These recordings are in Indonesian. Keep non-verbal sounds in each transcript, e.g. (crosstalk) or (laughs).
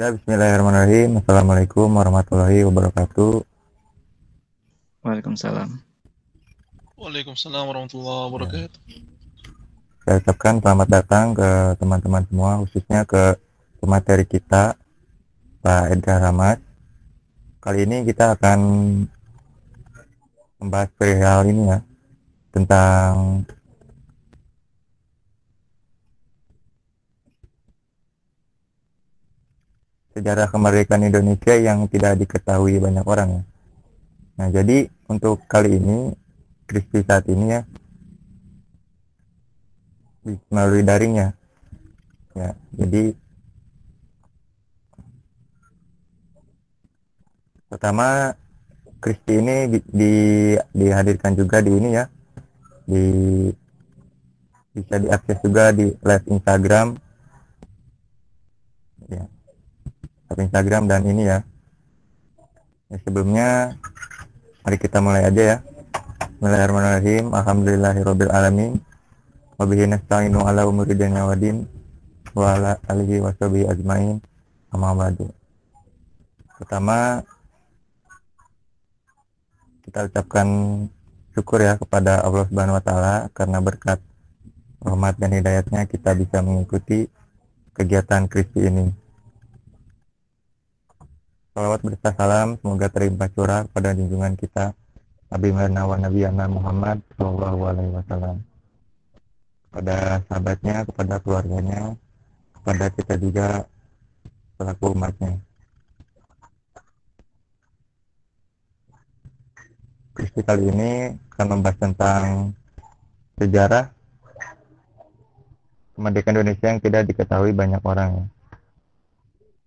Ya, bismillahirrahmanirrahim. Assalamualaikum warahmatullahi wabarakatuh. Waalaikumsalam. Waalaikumsalam warahmatullahi wabarakatuh. Saya ucapkan selamat datang ke teman-teman semua, khususnya ke pemateri kita, Pak Edgar Rahmat. Kali ini kita akan membahas perihal ini ya, tentang sejarah kemerdekaan Indonesia yang tidak diketahui banyak orang ya. Nah, jadi untuk kali ini Kristi saat ini ya melalui daringnya. Ya, jadi pertama Kristi ini di, di, dihadirkan juga di ini ya di bisa diakses juga di live Instagram ya live Instagram dan ini ya, ya sebelumnya mari kita mulai aja ya. Bismillahirrahmanirrahim. Alhamdulillahirabbil alamin wa bihi nasta'inu ala umuri dunya waddin wa ala alihi washabihi ajmain. Amma ba'du. Pertama kita ucapkan syukur ya kepada Allah Subhanahu wa taala karena berkat rahmat dan hidayatnya kita bisa mengikuti kegiatan Kristi ini. Salawat berserta salam semoga terimpah curah kepada junjungan kita Nabi Muhammad Nabi Muhammad Shallallahu Alaihi Wasallam kepada sahabatnya, kepada keluarganya, kepada kita juga selaku umatnya. Kristi kali ini akan membahas tentang sejarah kemerdekaan Indonesia yang tidak diketahui banyak orang.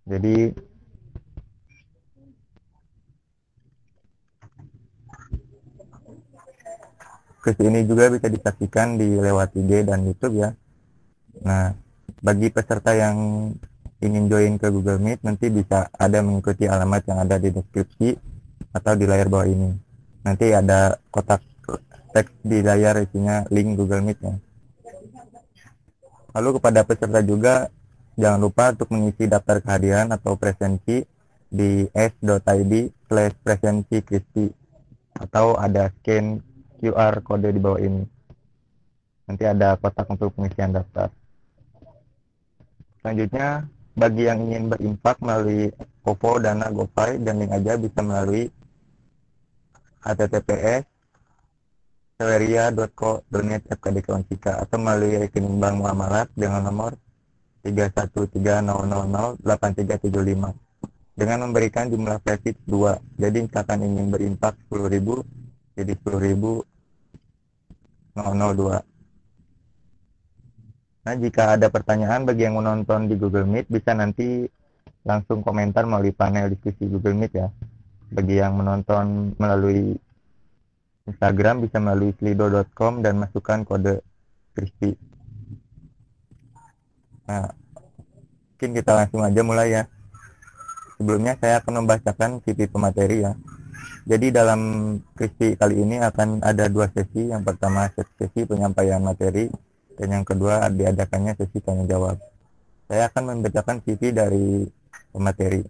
Jadi Kristi ini juga bisa disaksikan di lewat IG dan YouTube ya. Nah, bagi peserta yang ingin join ke Google Meet nanti bisa ada mengikuti alamat yang ada di deskripsi atau di layar bawah ini nanti ada kotak teks di layar isinya link Google Meet ya. Lalu kepada peserta juga jangan lupa untuk mengisi daftar kehadiran atau presensi di s.id slash presensi Kristi atau ada scan QR kode di bawah ini. Nanti ada kotak untuk pengisian daftar. Selanjutnya, bagi yang ingin berinfak melalui OVO, Dana, GoPay, dan link aja bisa melalui https Konsika atau melalui rekening bank muamalat dengan nomor 3130008375 dengan memberikan jumlah kredit 2 jadi misalkan ingin berinfak 10.000 jadi 10.000 002 Nah, jika ada pertanyaan bagi yang menonton di Google Meet, bisa nanti langsung komentar melalui panel diskusi Google Meet ya bagi yang menonton melalui Instagram bisa melalui slido.com dan masukkan kode crispy. Nah, mungkin kita langsung aja mulai ya. Sebelumnya saya akan membacakan CV pemateri ya. Jadi dalam crispy kali ini akan ada dua sesi. Yang pertama sesi penyampaian materi dan yang kedua diadakannya sesi tanya jawab. Saya akan membacakan CV dari pemateri.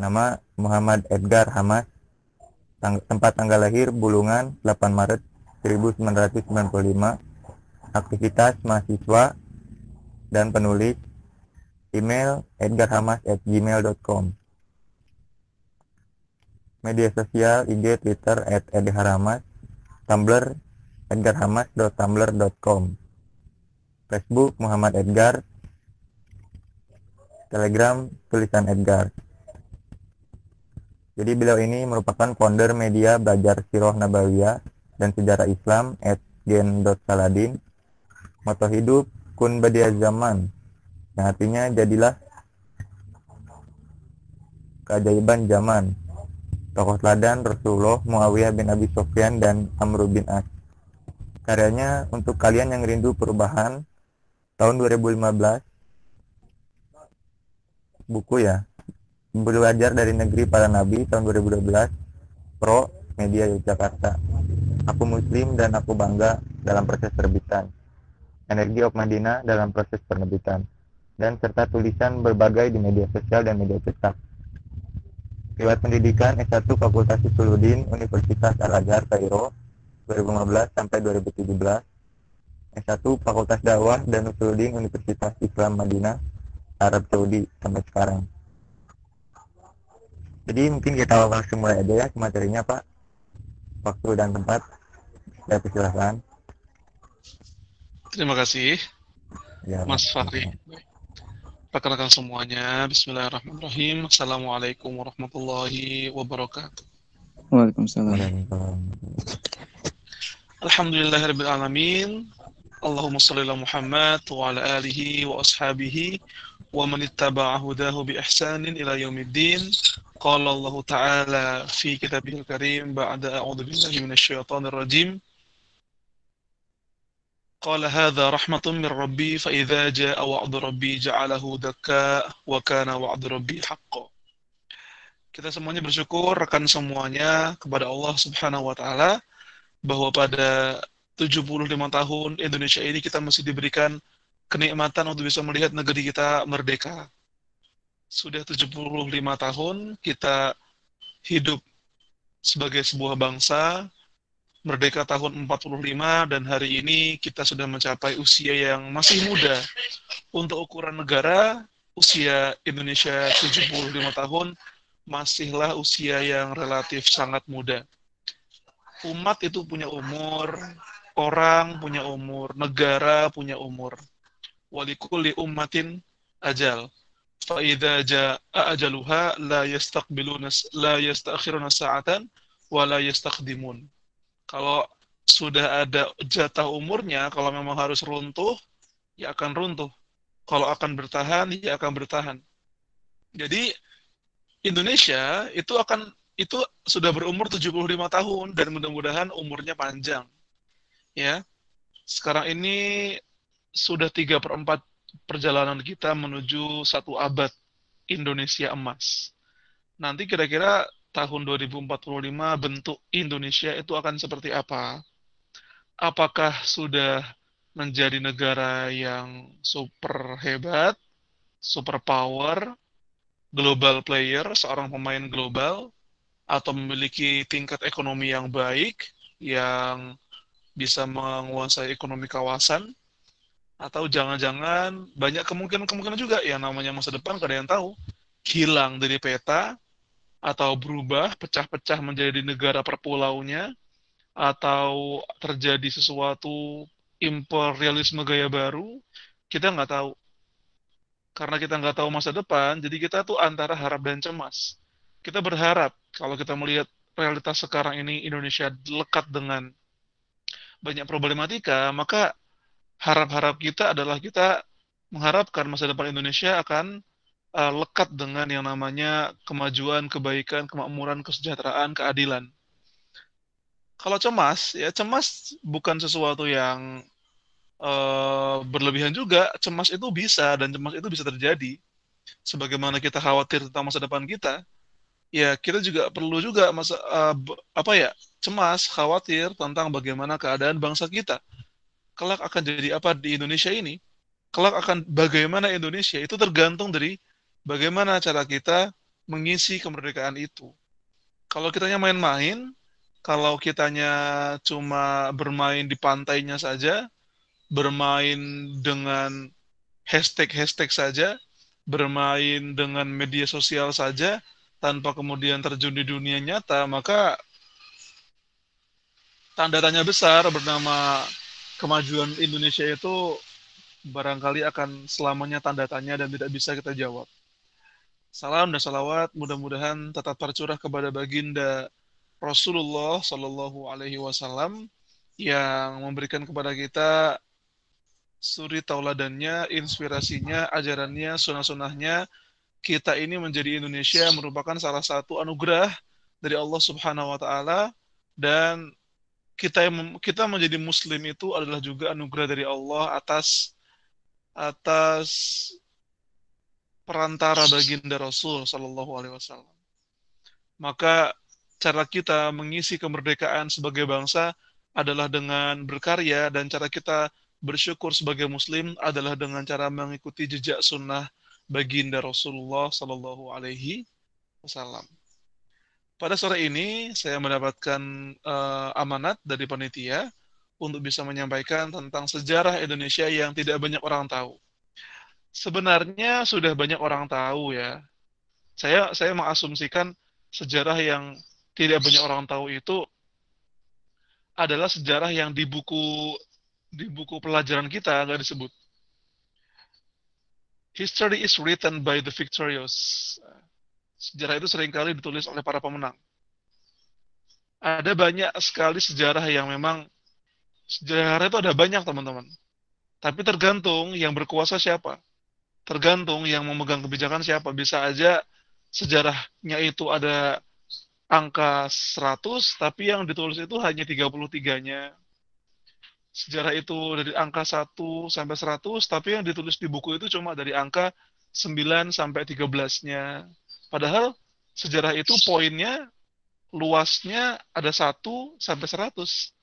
Nama Muhammad Edgar Hamas. Tang tempat tanggal lahir Bulungan 8 Maret 1995. Aktivitas mahasiswa dan penulis. Email edgarhamas@gmail.com. Media sosial IG Twitter at edharamas. Tumblr edgarhamas.tumblr.com. Facebook Muhammad Edgar. Telegram tulisan Edgar. Jadi beliau ini merupakan founder media Belajar Sirah Nabawiyah dan Sejarah Islam at gen.saladin. Moto hidup kun badia zaman yang artinya jadilah keajaiban zaman. Tokoh teladan Rasulullah Muawiyah bin Abi Sofyan dan Amr bin As. Karyanya untuk kalian yang rindu perubahan tahun 2015 buku ya belajar dari negeri para nabi tahun 2012 Pro Media Yogyakarta aku muslim dan aku bangga dalam proses terbitan Energi of Madinah dalam proses penerbitan dan serta tulisan berbagai di media sosial dan media cetak. Riwayat pendidikan S1 Fakultas Suludin Universitas Al-Azhar Kairo 2015 sampai 2017. S1 Fakultas Dakwah dan Usuluddin Universitas Islam Madinah Arab Saudi sampai sekarang. Jadi mungkin kita langsung mulai aja ya ke materinya Pak. Waktu dan tempat saya persilahkan. Terima kasih, Ya, Mas Fahri. Perkenalkan semuanya. Bismillahirrahmanirrahim. Assalamualaikum warahmatullahi wabarakatuh. Waalaikumsalam. Waalaikumsalam. Alhamdulillahirrahmanirrahim. Allahumma salli ala Muhammad wa ala alihi wa ashabihi wa man ittaba'a hudahu bi ihsanin ila yaumiddin. Qala Allah Ta'ala fi kitabihil karim ba'da a'udzu billahi minasy syaithanir rajim. قال هذا رحمة من ربي فإذا جاء وعد ربي جعله دكاء وكان وعد ربي حقا Kita semuanya bersyukur rekan semuanya kepada Allah Subhanahu wa taala bahwa pada 75 tahun Indonesia ini kita masih diberikan kenikmatan untuk bisa melihat negeri kita merdeka. Sudah 75 tahun kita hidup sebagai sebuah bangsa merdeka tahun 45 dan hari ini kita sudah mencapai usia yang masih muda. Untuk ukuran negara, usia Indonesia 75 tahun masihlah usia yang relatif sangat muda. Umat itu punya umur, orang punya umur, negara punya umur. Walikulli ummatin ajal. Fa'idha ja'a ajaluha la yastaqbiluna la yastakhiruna sa'atan wa la kalau sudah ada jatah umurnya, kalau memang harus runtuh, ya akan runtuh. Kalau akan bertahan, ya akan bertahan. Jadi Indonesia itu akan itu sudah berumur 75 tahun dan mudah-mudahan umurnya panjang. Ya. Sekarang ini sudah 3 per 4 perjalanan kita menuju satu abad Indonesia emas. Nanti kira-kira tahun 2045 bentuk Indonesia itu akan seperti apa? Apakah sudah menjadi negara yang super hebat, super power, global player, seorang pemain global, atau memiliki tingkat ekonomi yang baik, yang bisa menguasai ekonomi kawasan, atau jangan-jangan banyak kemungkinan-kemungkinan juga yang namanya masa depan, kada yang tahu, hilang dari peta, atau berubah, pecah-pecah menjadi negara perpulaunya, atau terjadi sesuatu imperialisme gaya baru, kita nggak tahu. Karena kita nggak tahu masa depan, jadi kita tuh antara harap dan cemas. Kita berharap, kalau kita melihat realitas sekarang ini Indonesia lekat dengan banyak problematika, maka harap-harap kita adalah kita mengharapkan masa depan Indonesia akan uh, lekat dengan yang namanya kemajuan, kebaikan, kemakmuran, kesejahteraan, keadilan. Kalau cemas, ya cemas bukan sesuatu yang uh, berlebihan juga. Cemas itu bisa dan cemas itu bisa terjadi. Sebagaimana kita khawatir tentang masa depan kita, ya kita juga perlu juga masa uh, apa ya cemas, khawatir tentang bagaimana keadaan bangsa kita. Kelak akan jadi apa di Indonesia ini? Kelak akan bagaimana Indonesia itu tergantung dari bagaimana cara kita mengisi kemerdekaan itu. Kalau kitanya main-main, kalau kitanya cuma bermain di pantainya saja, bermain dengan hashtag-hashtag saja, bermain dengan media sosial saja, tanpa kemudian terjun di dunia nyata, maka tanda tanya besar bernama kemajuan Indonesia itu barangkali akan selamanya tanda tanya dan tidak bisa kita jawab. Salam dan salawat mudah-mudahan tetap tercurah kepada baginda Rasulullah Shallallahu Alaihi Wasallam yang memberikan kepada kita suri tauladannya, inspirasinya, ajarannya, sunah-sunahnya. Kita ini menjadi Indonesia merupakan salah satu anugerah dari Allah Subhanahu Wa Taala dan kita kita menjadi Muslim itu adalah juga anugerah dari Allah atas atas perantara baginda Rasul Shallallahu Alaihi Wasallam. Maka cara kita mengisi kemerdekaan sebagai bangsa adalah dengan berkarya dan cara kita bersyukur sebagai muslim adalah dengan cara mengikuti jejak sunnah baginda Rasulullah Sallallahu Alaihi Wasallam. Pada sore ini saya mendapatkan uh, amanat dari panitia untuk bisa menyampaikan tentang sejarah Indonesia yang tidak banyak orang tahu. Sebenarnya sudah banyak orang tahu ya. Saya saya mengasumsikan sejarah yang tidak banyak orang tahu itu adalah sejarah yang di buku di buku pelajaran kita nggak disebut. History is written by the victorious. Sejarah itu sering kali ditulis oleh para pemenang. Ada banyak sekali sejarah yang memang sejarah itu ada banyak teman-teman. Tapi tergantung yang berkuasa siapa. Tergantung yang memegang kebijakan siapa. Bisa aja sejarahnya itu ada angka 100, tapi yang ditulis itu hanya 33-nya. Sejarah itu dari angka 1 sampai 100, tapi yang ditulis di buku itu cuma dari angka 9 sampai 13-nya. Padahal sejarah itu poinnya, luasnya ada 1 sampai 100.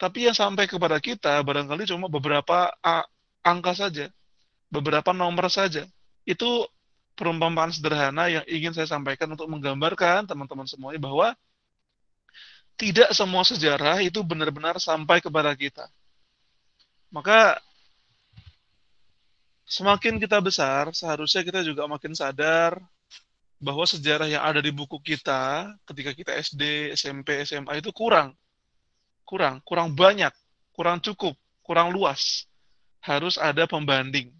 Tapi yang sampai kepada kita barangkali cuma beberapa angka saja, beberapa nomor saja. Itu perumpamaan sederhana yang ingin saya sampaikan untuk menggambarkan teman-teman semuanya bahwa tidak semua sejarah itu benar-benar sampai kepada kita. Maka semakin kita besar, seharusnya kita juga makin sadar bahwa sejarah yang ada di buku kita ketika kita SD, SMP, SMA itu kurang. Kurang, kurang banyak, kurang cukup, kurang luas. Harus ada pembanding.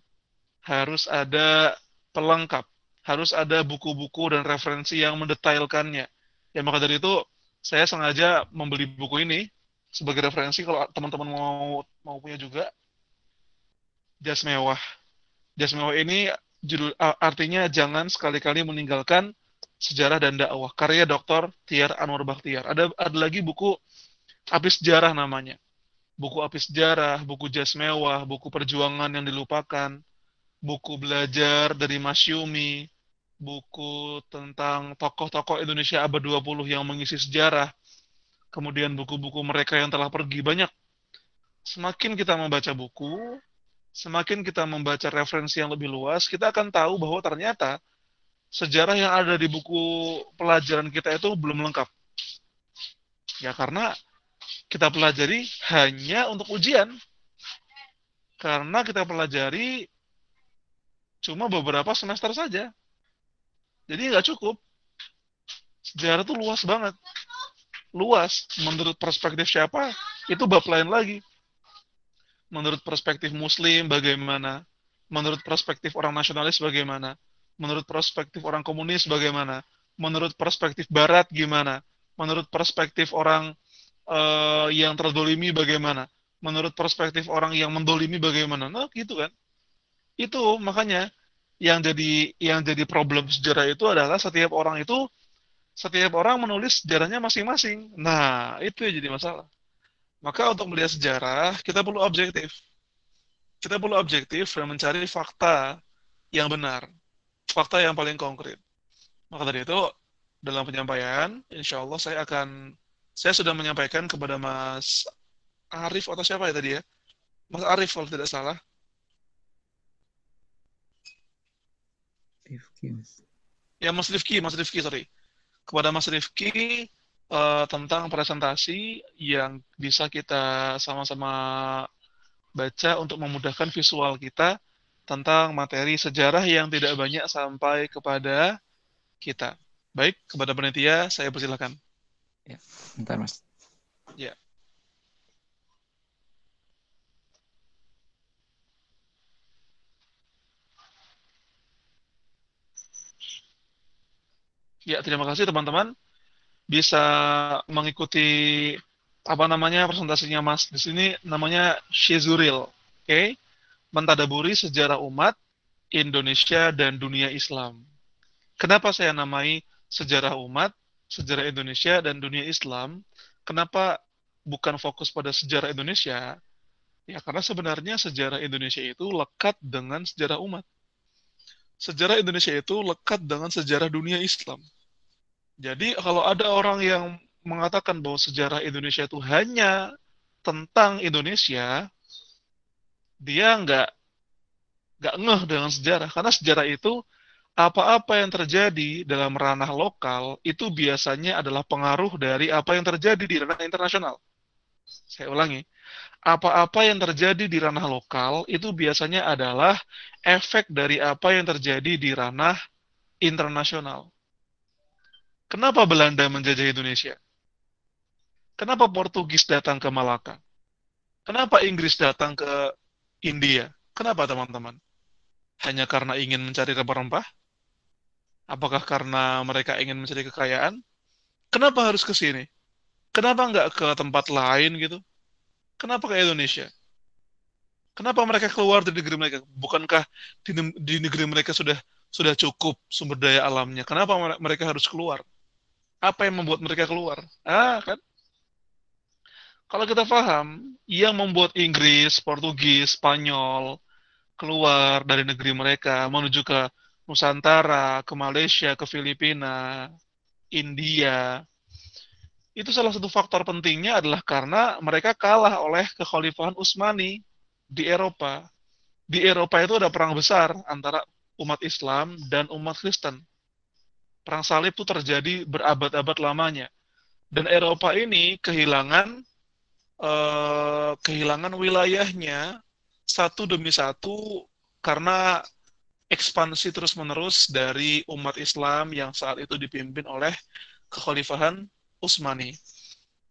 Harus ada pelengkap. Harus ada buku-buku dan referensi yang mendetailkannya. Ya maka dari itu saya sengaja membeli buku ini sebagai referensi kalau teman-teman mau mau punya juga. Jas mewah. Jas mewah ini judul artinya jangan sekali-kali meninggalkan sejarah dan dakwah karya Dr. Tiar Anwar Bakhtiar. Ada ada lagi buku api sejarah namanya. Buku api sejarah, buku jas mewah, buku perjuangan yang dilupakan, buku belajar dari Masyumi, buku tentang tokoh-tokoh Indonesia abad 20 yang mengisi sejarah, kemudian buku-buku mereka yang telah pergi banyak. Semakin kita membaca buku, semakin kita membaca referensi yang lebih luas, kita akan tahu bahwa ternyata sejarah yang ada di buku pelajaran kita itu belum lengkap. Ya karena kita pelajari hanya untuk ujian. Karena kita pelajari cuma beberapa semester saja. Jadi nggak cukup. Sejarah itu luas banget. Luas. Menurut perspektif siapa, itu bab lain lagi. Menurut perspektif muslim, bagaimana? Menurut perspektif orang nasionalis, bagaimana? Menurut perspektif orang komunis, bagaimana? Menurut perspektif barat, gimana? Menurut perspektif orang uh, yang terdolimi, bagaimana? Menurut perspektif orang yang mendolimi, bagaimana? Nah, gitu kan itu makanya yang jadi yang jadi problem sejarah itu adalah setiap orang itu setiap orang menulis sejarahnya masing-masing. Nah, itu yang jadi masalah. Maka untuk melihat sejarah, kita perlu objektif. Kita perlu objektif dan mencari fakta yang benar. Fakta yang paling konkret. Maka dari itu, dalam penyampaian, insya Allah saya akan, saya sudah menyampaikan kepada Mas Arif atau siapa ya tadi ya? Mas Arif kalau tidak salah, Rifki. Ya Mas Rifki, Mas Rifki, sorry. Kepada Mas Rifki uh, tentang presentasi yang bisa kita sama-sama baca untuk memudahkan visual kita tentang materi sejarah yang tidak banyak sampai kepada kita. Baik, kepada panitia saya persilahkan. Ya, bentar Mas. Ya. Ya, terima kasih teman-teman. Bisa mengikuti apa namanya presentasinya Mas. Di sini namanya Shizuril. Oke. Okay? Mentadaburi sejarah umat Indonesia dan dunia Islam. Kenapa saya namai sejarah umat, sejarah Indonesia dan dunia Islam? Kenapa bukan fokus pada sejarah Indonesia? Ya, karena sebenarnya sejarah Indonesia itu lekat dengan sejarah umat sejarah Indonesia itu lekat dengan sejarah dunia Islam. Jadi kalau ada orang yang mengatakan bahwa sejarah Indonesia itu hanya tentang Indonesia, dia nggak nggak ngeh dengan sejarah karena sejarah itu apa-apa yang terjadi dalam ranah lokal itu biasanya adalah pengaruh dari apa yang terjadi di ranah internasional. Saya ulangi, apa-apa yang terjadi di ranah lokal itu biasanya adalah efek dari apa yang terjadi di ranah internasional. Kenapa Belanda menjajah Indonesia? Kenapa Portugis datang ke Malaka? Kenapa Inggris datang ke India? Kenapa teman-teman? Hanya karena ingin mencari rempah-rempah? Apakah karena mereka ingin mencari kekayaan? Kenapa harus ke sini? Kenapa nggak ke tempat lain gitu? Kenapa ke Indonesia? Kenapa mereka keluar dari negeri mereka? Bukankah di, di negeri mereka sudah sudah cukup sumber daya alamnya? Kenapa mereka harus keluar? Apa yang membuat mereka keluar? Ah, kan? Kalau kita paham, yang membuat Inggris, Portugis, Spanyol keluar dari negeri mereka menuju ke Nusantara, ke Malaysia, ke Filipina, India. Itu salah satu faktor pentingnya adalah karena mereka kalah oleh kekhalifahan Utsmani di Eropa. Di Eropa itu ada perang besar antara umat Islam dan umat Kristen. Perang salib itu terjadi berabad-abad lamanya. Dan Eropa ini kehilangan eh, kehilangan wilayahnya satu demi satu karena ekspansi terus-menerus dari umat Islam yang saat itu dipimpin oleh kekhalifahan Utsmani.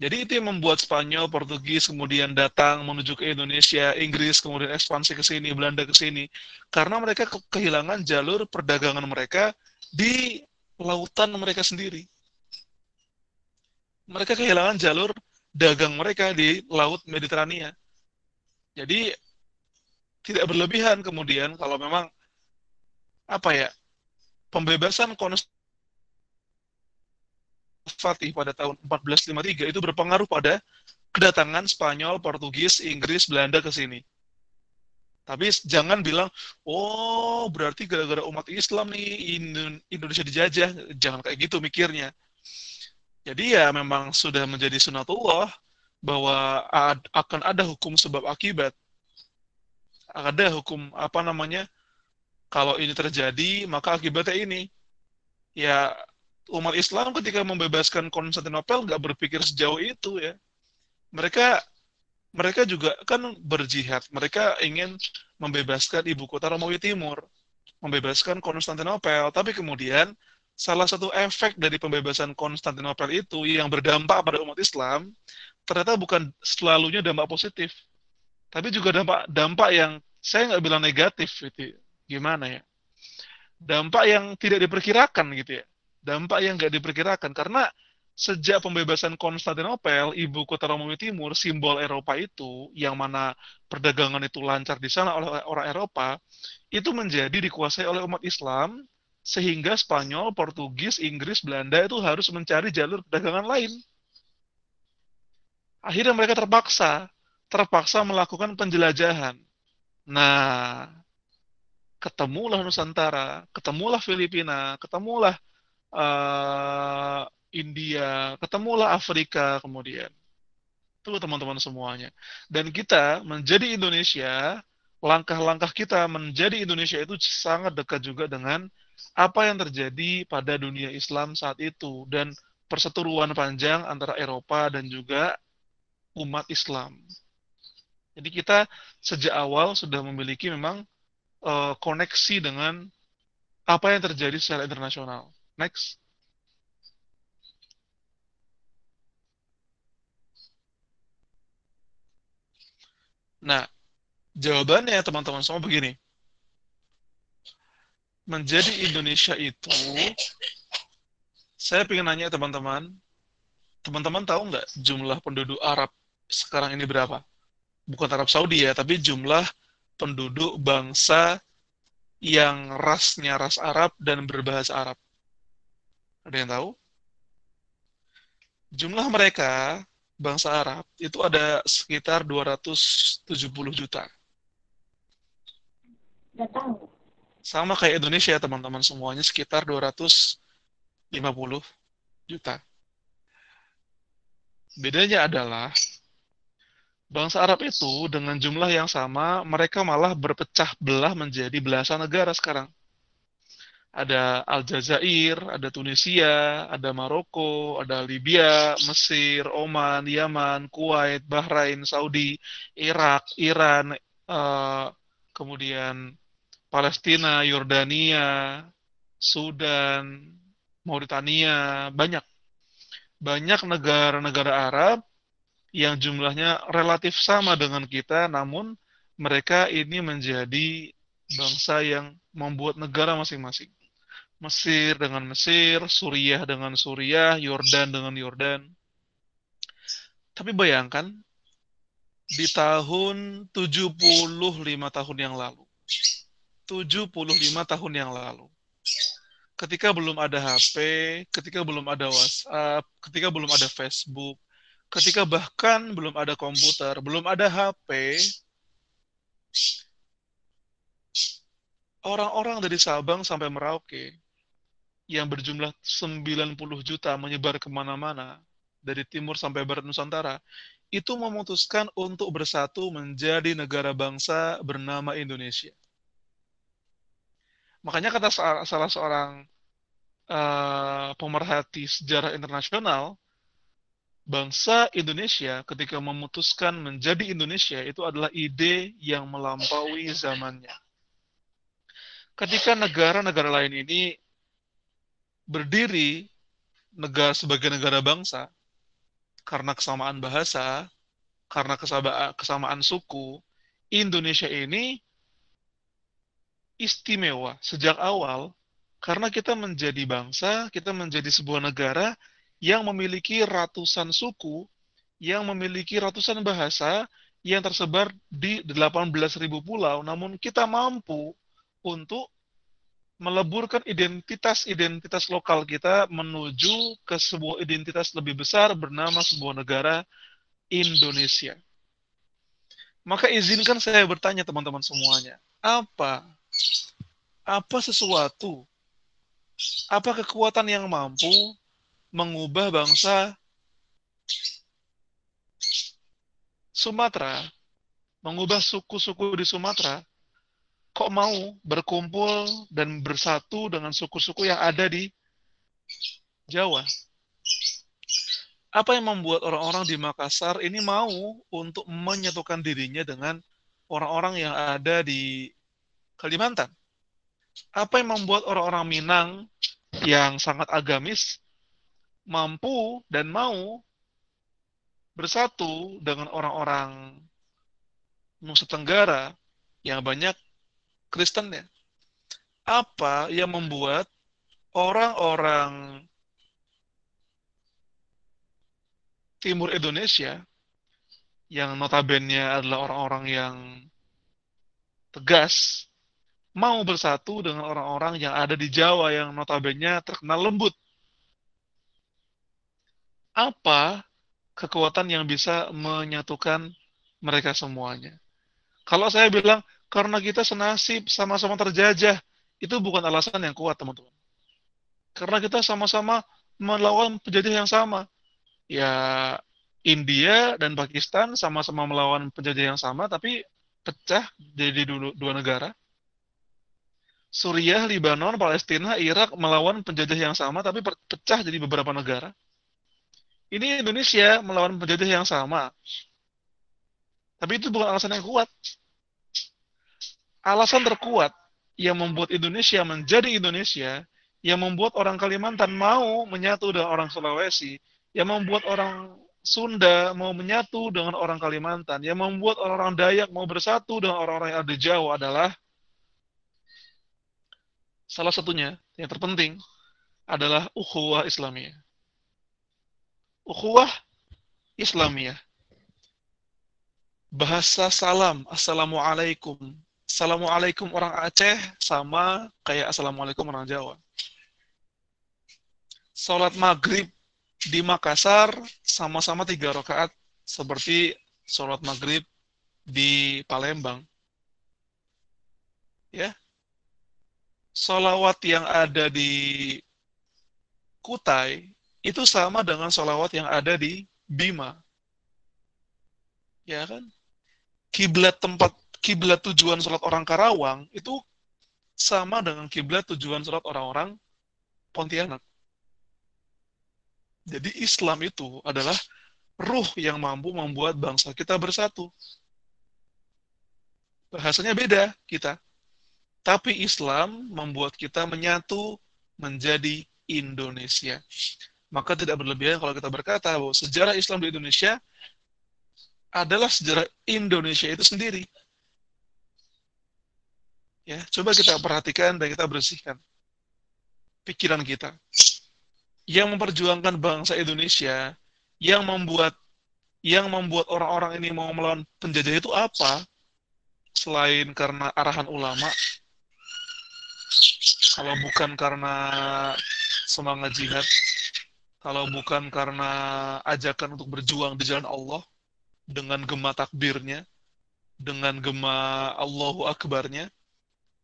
Jadi itu yang membuat Spanyol, Portugis kemudian datang menuju ke Indonesia, Inggris kemudian ekspansi ke sini, Belanda ke sini, karena mereka ke kehilangan jalur perdagangan mereka di lautan mereka sendiri. Mereka kehilangan jalur dagang mereka di laut Mediterania. Jadi tidak berlebihan kemudian kalau memang apa ya pembebasan Fatih pada tahun 1453 itu berpengaruh pada kedatangan Spanyol, Portugis, Inggris, Belanda ke sini. Tapi jangan bilang, oh berarti gara-gara umat Islam nih Indonesia dijajah. Jangan kayak gitu mikirnya. Jadi ya memang sudah menjadi sunatullah bahwa akan ada hukum sebab akibat. Ada hukum apa namanya kalau ini terjadi, maka akibatnya ini. Ya, umat Islam ketika membebaskan Konstantinopel nggak berpikir sejauh itu ya. Mereka mereka juga kan berjihad. Mereka ingin membebaskan ibu kota Romawi Timur, membebaskan Konstantinopel. Tapi kemudian salah satu efek dari pembebasan Konstantinopel itu yang berdampak pada umat Islam ternyata bukan selalunya dampak positif, tapi juga dampak dampak yang saya nggak bilang negatif gitu gimana ya dampak yang tidak diperkirakan gitu ya dampak yang nggak diperkirakan karena sejak pembebasan Konstantinopel ibu kota Romawi Timur simbol Eropa itu yang mana perdagangan itu lancar di sana oleh orang Eropa itu menjadi dikuasai oleh umat Islam sehingga Spanyol, Portugis, Inggris, Belanda itu harus mencari jalur perdagangan lain. Akhirnya mereka terpaksa, terpaksa melakukan penjelajahan. Nah, ketemulah Nusantara, ketemulah Filipina, ketemulah uh, India, ketemulah Afrika kemudian. Itu teman-teman semuanya. Dan kita menjadi Indonesia, langkah-langkah kita menjadi Indonesia itu sangat dekat juga dengan apa yang terjadi pada dunia Islam saat itu dan perseteruan panjang antara Eropa dan juga umat Islam. Jadi kita sejak awal sudah memiliki memang uh, koneksi dengan apa yang terjadi secara internasional. Next. Nah, jawabannya teman-teman semua begini. Menjadi Indonesia itu, saya ingin nanya teman-teman, teman-teman tahu nggak jumlah penduduk Arab sekarang ini berapa? Bukan Arab Saudi ya, tapi jumlah penduduk bangsa yang rasnya ras Arab dan berbahasa Arab. Ada yang tahu? Jumlah mereka, bangsa Arab, itu ada sekitar 270 juta. Tahu. Sama kayak Indonesia, teman-teman semuanya sekitar 250 juta. Bedanya adalah Bangsa Arab itu dengan jumlah yang sama, mereka malah berpecah belah menjadi belasan negara sekarang. Ada Aljazair, ada Tunisia, ada Maroko, ada Libya, Mesir, Oman, Yaman, Kuwait, Bahrain, Saudi, Irak, Iran, uh, kemudian Palestina, Yordania, Sudan, Mauritania, banyak. Banyak negara-negara Arab yang jumlahnya relatif sama dengan kita, namun mereka ini menjadi bangsa yang membuat negara masing-masing. Mesir dengan Mesir, Suriah dengan Suriah, Yordan dengan Yordan. Tapi bayangkan, di tahun 75 tahun yang lalu, 75 tahun yang lalu, ketika belum ada HP, ketika belum ada WhatsApp, ketika belum ada Facebook, ketika bahkan belum ada komputer, belum ada HP, orang-orang dari Sabang sampai Merauke yang berjumlah 90 juta menyebar ke mana-mana, dari timur sampai barat Nusantara, itu memutuskan untuk bersatu menjadi negara bangsa bernama Indonesia. Makanya kata salah seorang uh, pemerhati sejarah internasional, bangsa Indonesia ketika memutuskan menjadi Indonesia itu adalah ide yang melampaui zamannya. Ketika negara-negara lain ini berdiri negara sebagai negara bangsa karena kesamaan bahasa, karena kesamaan suku, Indonesia ini istimewa sejak awal karena kita menjadi bangsa, kita menjadi sebuah negara yang memiliki ratusan suku, yang memiliki ratusan bahasa yang tersebar di 18.000 pulau, namun kita mampu untuk meleburkan identitas-identitas lokal kita menuju ke sebuah identitas lebih besar bernama sebuah negara Indonesia. Maka izinkan saya bertanya teman-teman semuanya, apa apa sesuatu apa kekuatan yang mampu mengubah bangsa Sumatera, mengubah suku-suku di Sumatera kok mau berkumpul dan bersatu dengan suku-suku yang ada di Jawa? Apa yang membuat orang-orang di Makassar ini mau untuk menyatukan dirinya dengan orang-orang yang ada di Kalimantan? Apa yang membuat orang-orang Minang yang sangat agamis mampu dan mau bersatu dengan orang-orang Nusa Tenggara yang banyak Kristen ya. Apa yang membuat orang-orang timur Indonesia yang notabene adalah orang-orang yang tegas mau bersatu dengan orang-orang yang ada di Jawa yang notabene terkenal lembut. Apa kekuatan yang bisa menyatukan mereka semuanya? Kalau saya bilang karena kita senasib, sama-sama terjajah. Itu bukan alasan yang kuat, teman-teman. Karena kita sama-sama melawan penjajah yang sama. Ya, India dan Pakistan sama-sama melawan penjajah yang sama, tapi pecah jadi dua, negara. Suriah, Lebanon, Palestina, Irak melawan penjajah yang sama, tapi pecah jadi beberapa negara. Ini Indonesia melawan penjajah yang sama. Tapi itu bukan alasan yang kuat alasan terkuat yang membuat Indonesia menjadi Indonesia, yang membuat orang Kalimantan mau menyatu dengan orang Sulawesi, yang membuat orang Sunda mau menyatu dengan orang Kalimantan, yang membuat orang-orang Dayak mau bersatu dengan orang-orang yang ada di Jawa adalah salah satunya yang terpenting adalah ukhuwah Islamiyah. Ukhuwah Islamiyah. Bahasa salam, Assalamualaikum, Assalamualaikum orang Aceh sama kayak Assalamualaikum orang Jawa. Sholat maghrib di Makassar sama-sama tiga rakaat seperti sholat maghrib di Palembang. Ya, Sholawat yang ada di Kutai itu sama dengan sholawat yang ada di Bima. Ya kan? Kiblat tempat kiblat tujuan sholat orang Karawang itu sama dengan kiblat tujuan sholat orang-orang Pontianak. Jadi Islam itu adalah ruh yang mampu membuat bangsa kita bersatu. Bahasanya beda kita. Tapi Islam membuat kita menyatu menjadi Indonesia. Maka tidak berlebihan kalau kita berkata bahwa sejarah Islam di Indonesia adalah sejarah Indonesia itu sendiri. Ya, coba kita perhatikan dan kita bersihkan pikiran kita. Yang memperjuangkan bangsa Indonesia, yang membuat yang membuat orang-orang ini mau melawan penjajah itu apa? Selain karena arahan ulama, kalau bukan karena semangat jihad, kalau bukan karena ajakan untuk berjuang di jalan Allah, dengan gema takbirnya, dengan gema Allahu Akbarnya,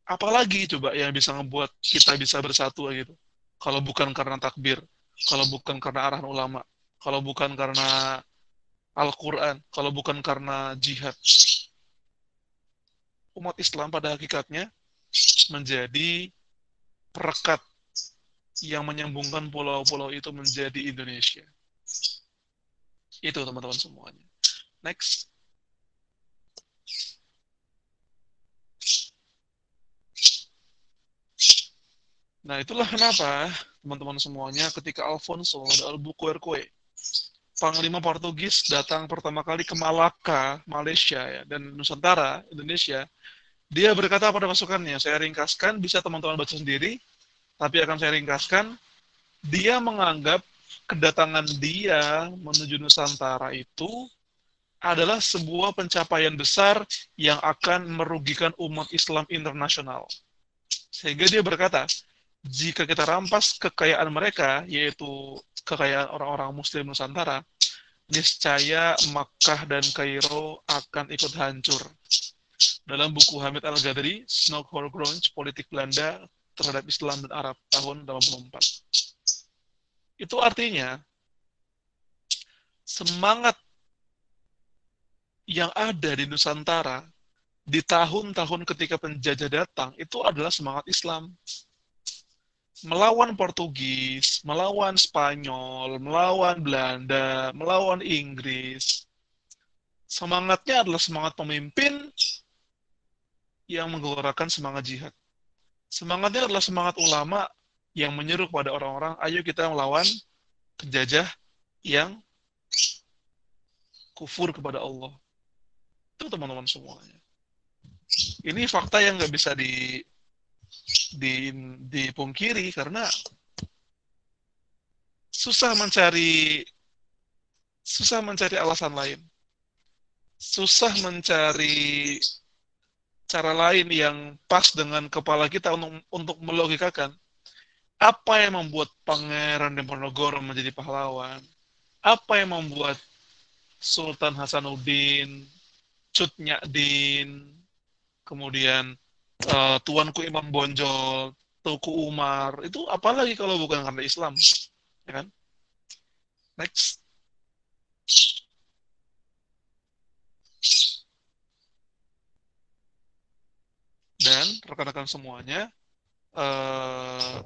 apalagi coba yang bisa membuat kita bisa bersatu gitu. Kalau bukan karena takbir kalau bukan karena arahan ulama kalau bukan karena Al-Quran kalau bukan karena jihad. Umat Islam pada hakikatnya menjadi perekat yang menyambungkan pulau-pulau itu menjadi Indonesia. Itu teman-teman semuanya. Next Nah, itulah kenapa teman-teman semuanya ketika Alfonso de Albuquerque, Panglima Portugis datang pertama kali ke Malaka, Malaysia ya, dan Nusantara, Indonesia, dia berkata pada pasukannya, saya ringkaskan, bisa teman-teman baca sendiri, tapi akan saya ringkaskan, dia menganggap kedatangan dia menuju Nusantara itu adalah sebuah pencapaian besar yang akan merugikan umat Islam internasional. Sehingga dia berkata, jika kita rampas kekayaan mereka, yaitu kekayaan orang-orang Muslim Nusantara, niscaya Makkah dan Kairo akan ikut hancur. Dalam buku Hamid Al-Ghazali, Snow Grounds, Politik Belanda terhadap Islam dan Arab tahun 84. Itu artinya semangat yang ada di Nusantara di tahun-tahun ketika penjajah datang itu adalah semangat Islam melawan Portugis, melawan Spanyol, melawan Belanda, melawan Inggris. Semangatnya adalah semangat pemimpin yang menggelorakan semangat jihad. Semangatnya adalah semangat ulama yang menyeru kepada orang-orang, ayo kita melawan penjajah yang kufur kepada Allah. Itu teman-teman semuanya. Ini fakta yang nggak bisa di di, dipungkiri karena susah mencari susah mencari alasan lain. Susah mencari cara lain yang pas dengan kepala kita untuk untuk melogikakan apa yang membuat Pangeran Diponegoro menjadi pahlawan? Apa yang membuat Sultan Hasanuddin, Cut Nyadin, kemudian uh, tuanku Imam Bonjol, Tuku Umar, itu apalagi kalau bukan karena Islam, ya kan? Next. Dan rekan-rekan semuanya, uh,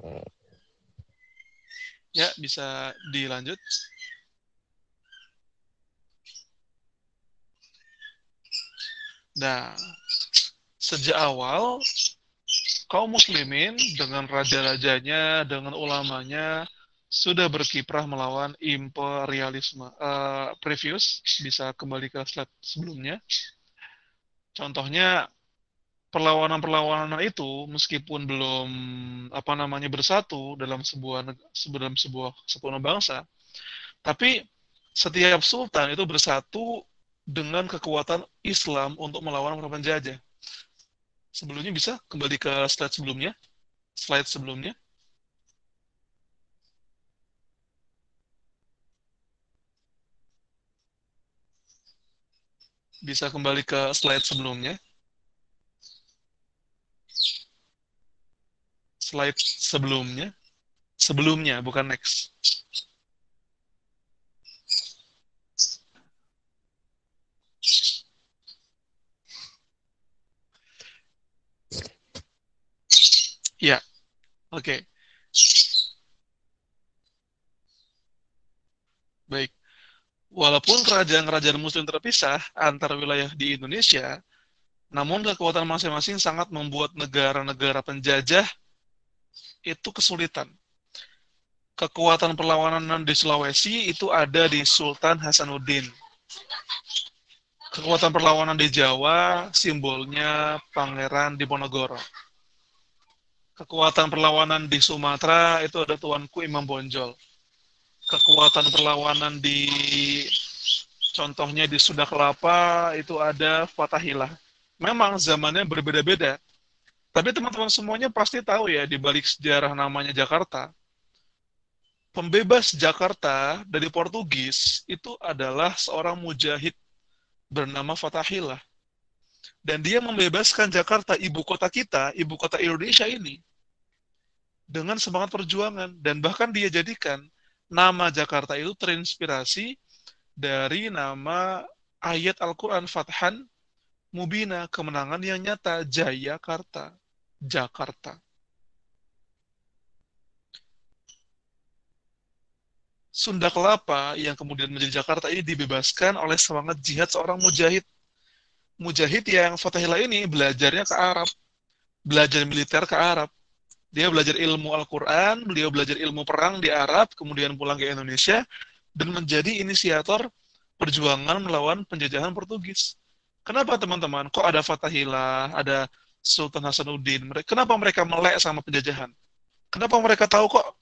ya bisa dilanjut. Nah, sejak awal kaum muslimin dengan raja-rajanya, dengan ulamanya sudah berkiprah melawan imperialisme. Uh, previous bisa kembali ke slide sebelumnya. Contohnya perlawanan-perlawanan itu meskipun belum apa namanya bersatu dalam sebuah dalam sebuah satuan bangsa, tapi setiap sultan itu bersatu dengan kekuatan Islam untuk melawan penjajah sebelumnya bisa? Kembali ke slide sebelumnya? Slide sebelumnya? Bisa kembali ke slide sebelumnya? Slide sebelumnya? Sebelumnya bukan next Ya, oke. Baik. Walaupun kerajaan-kerajaan muslim terpisah antar wilayah di Indonesia, namun kekuatan masing-masing sangat membuat negara-negara penjajah itu kesulitan. Kekuatan perlawanan di Sulawesi itu ada di Sultan Hasanuddin. Kekuatan perlawanan di Jawa simbolnya Pangeran Diponegoro. Kekuatan perlawanan di Sumatera itu ada Tuanku Imam Bonjol kekuatan perlawanan di contohnya di Sunda Kelapa itu ada Fatahillah. Memang zamannya berbeda-beda. Tapi teman-teman semuanya pasti tahu ya di balik sejarah namanya Jakarta. Pembebas Jakarta dari Portugis itu adalah seorang mujahid bernama Fatahillah. Dan dia membebaskan Jakarta, ibu kota kita, ibu kota Indonesia ini, dengan semangat perjuangan. Dan bahkan dia jadikan nama Jakarta itu terinspirasi dari nama ayat Al-Quran Fathan Mubina, kemenangan yang nyata, Jayakarta, Jakarta. Sunda Kelapa yang kemudian menjadi Jakarta ini dibebaskan oleh semangat jihad seorang mujahid. Mujahid yang Fatahillah ini belajarnya ke Arab, belajar militer ke Arab. Dia belajar ilmu Al-Quran, beliau belajar ilmu perang di Arab, kemudian pulang ke Indonesia, dan menjadi inisiator perjuangan melawan penjajahan Portugis. Kenapa teman-teman? Kok ada Fatahillah, ada Sultan Hasanuddin? Kenapa mereka melek sama penjajahan? Kenapa mereka tahu kok?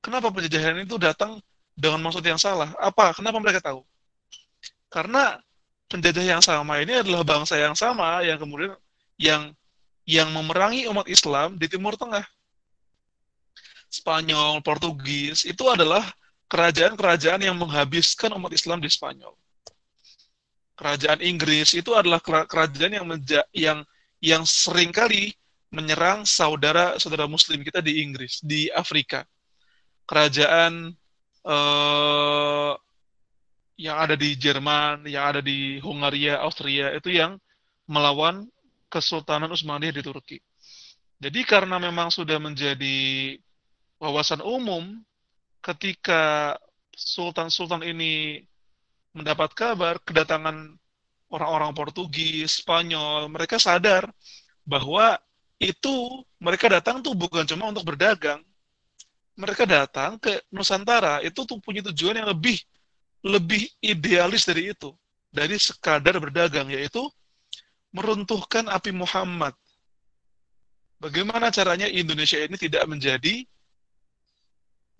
Kenapa penjajahan itu datang dengan maksud yang salah? Apa? Kenapa mereka tahu? Karena penjajah yang sama ini adalah bangsa yang sama yang kemudian yang yang memerangi umat Islam di Timur Tengah. Spanyol, Portugis, itu adalah kerajaan-kerajaan yang menghabiskan umat Islam di Spanyol. Kerajaan Inggris itu adalah kerajaan yang menja yang yang sering kali menyerang saudara-saudara muslim kita di Inggris, di Afrika. Kerajaan eh, yang ada di Jerman, yang ada di Hungaria, Austria, itu yang melawan Kesultanan Utsmaniyah di Turki. Jadi karena memang sudah menjadi wawasan umum ketika sultan-sultan ini mendapat kabar kedatangan orang-orang Portugis, Spanyol, mereka sadar bahwa itu mereka datang tuh bukan cuma untuk berdagang. Mereka datang ke Nusantara itu tuh punya tujuan yang lebih lebih idealis dari itu, dari sekadar berdagang yaitu meruntuhkan api Muhammad. Bagaimana caranya Indonesia ini tidak menjadi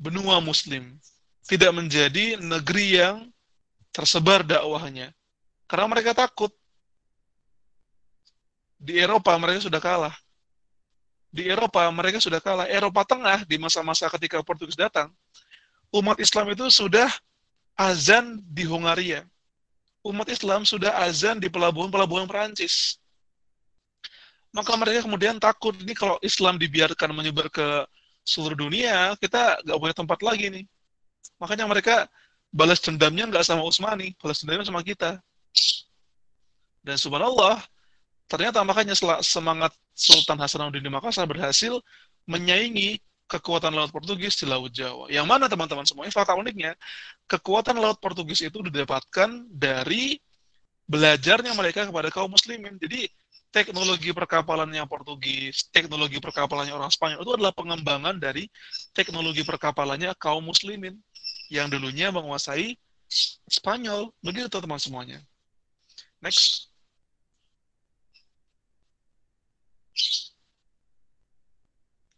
benua muslim, tidak menjadi negeri yang tersebar dakwahnya. Karena mereka takut. Di Eropa mereka sudah kalah. Di Eropa mereka sudah kalah. Eropa Tengah di masa-masa ketika Portugis datang, umat Islam itu sudah azan di Hungaria umat Islam sudah azan di pelabuhan-pelabuhan Perancis. Maka mereka kemudian takut ini kalau Islam dibiarkan menyebar ke seluruh dunia, kita nggak punya tempat lagi nih. Makanya mereka balas dendamnya nggak sama Utsmani, balas dendamnya sama kita. Dan subhanallah, ternyata makanya semangat Sultan Hasanuddin di Makassar berhasil menyaingi kekuatan laut Portugis di Laut Jawa. Yang mana teman-teman semuanya fakta uniknya, kekuatan laut Portugis itu didapatkan dari belajarnya mereka kepada kaum muslimin. Jadi teknologi perkapalannya Portugis, teknologi perkapalannya orang Spanyol itu adalah pengembangan dari teknologi perkapalannya kaum muslimin yang dulunya menguasai Spanyol. Begitu teman semuanya. Next.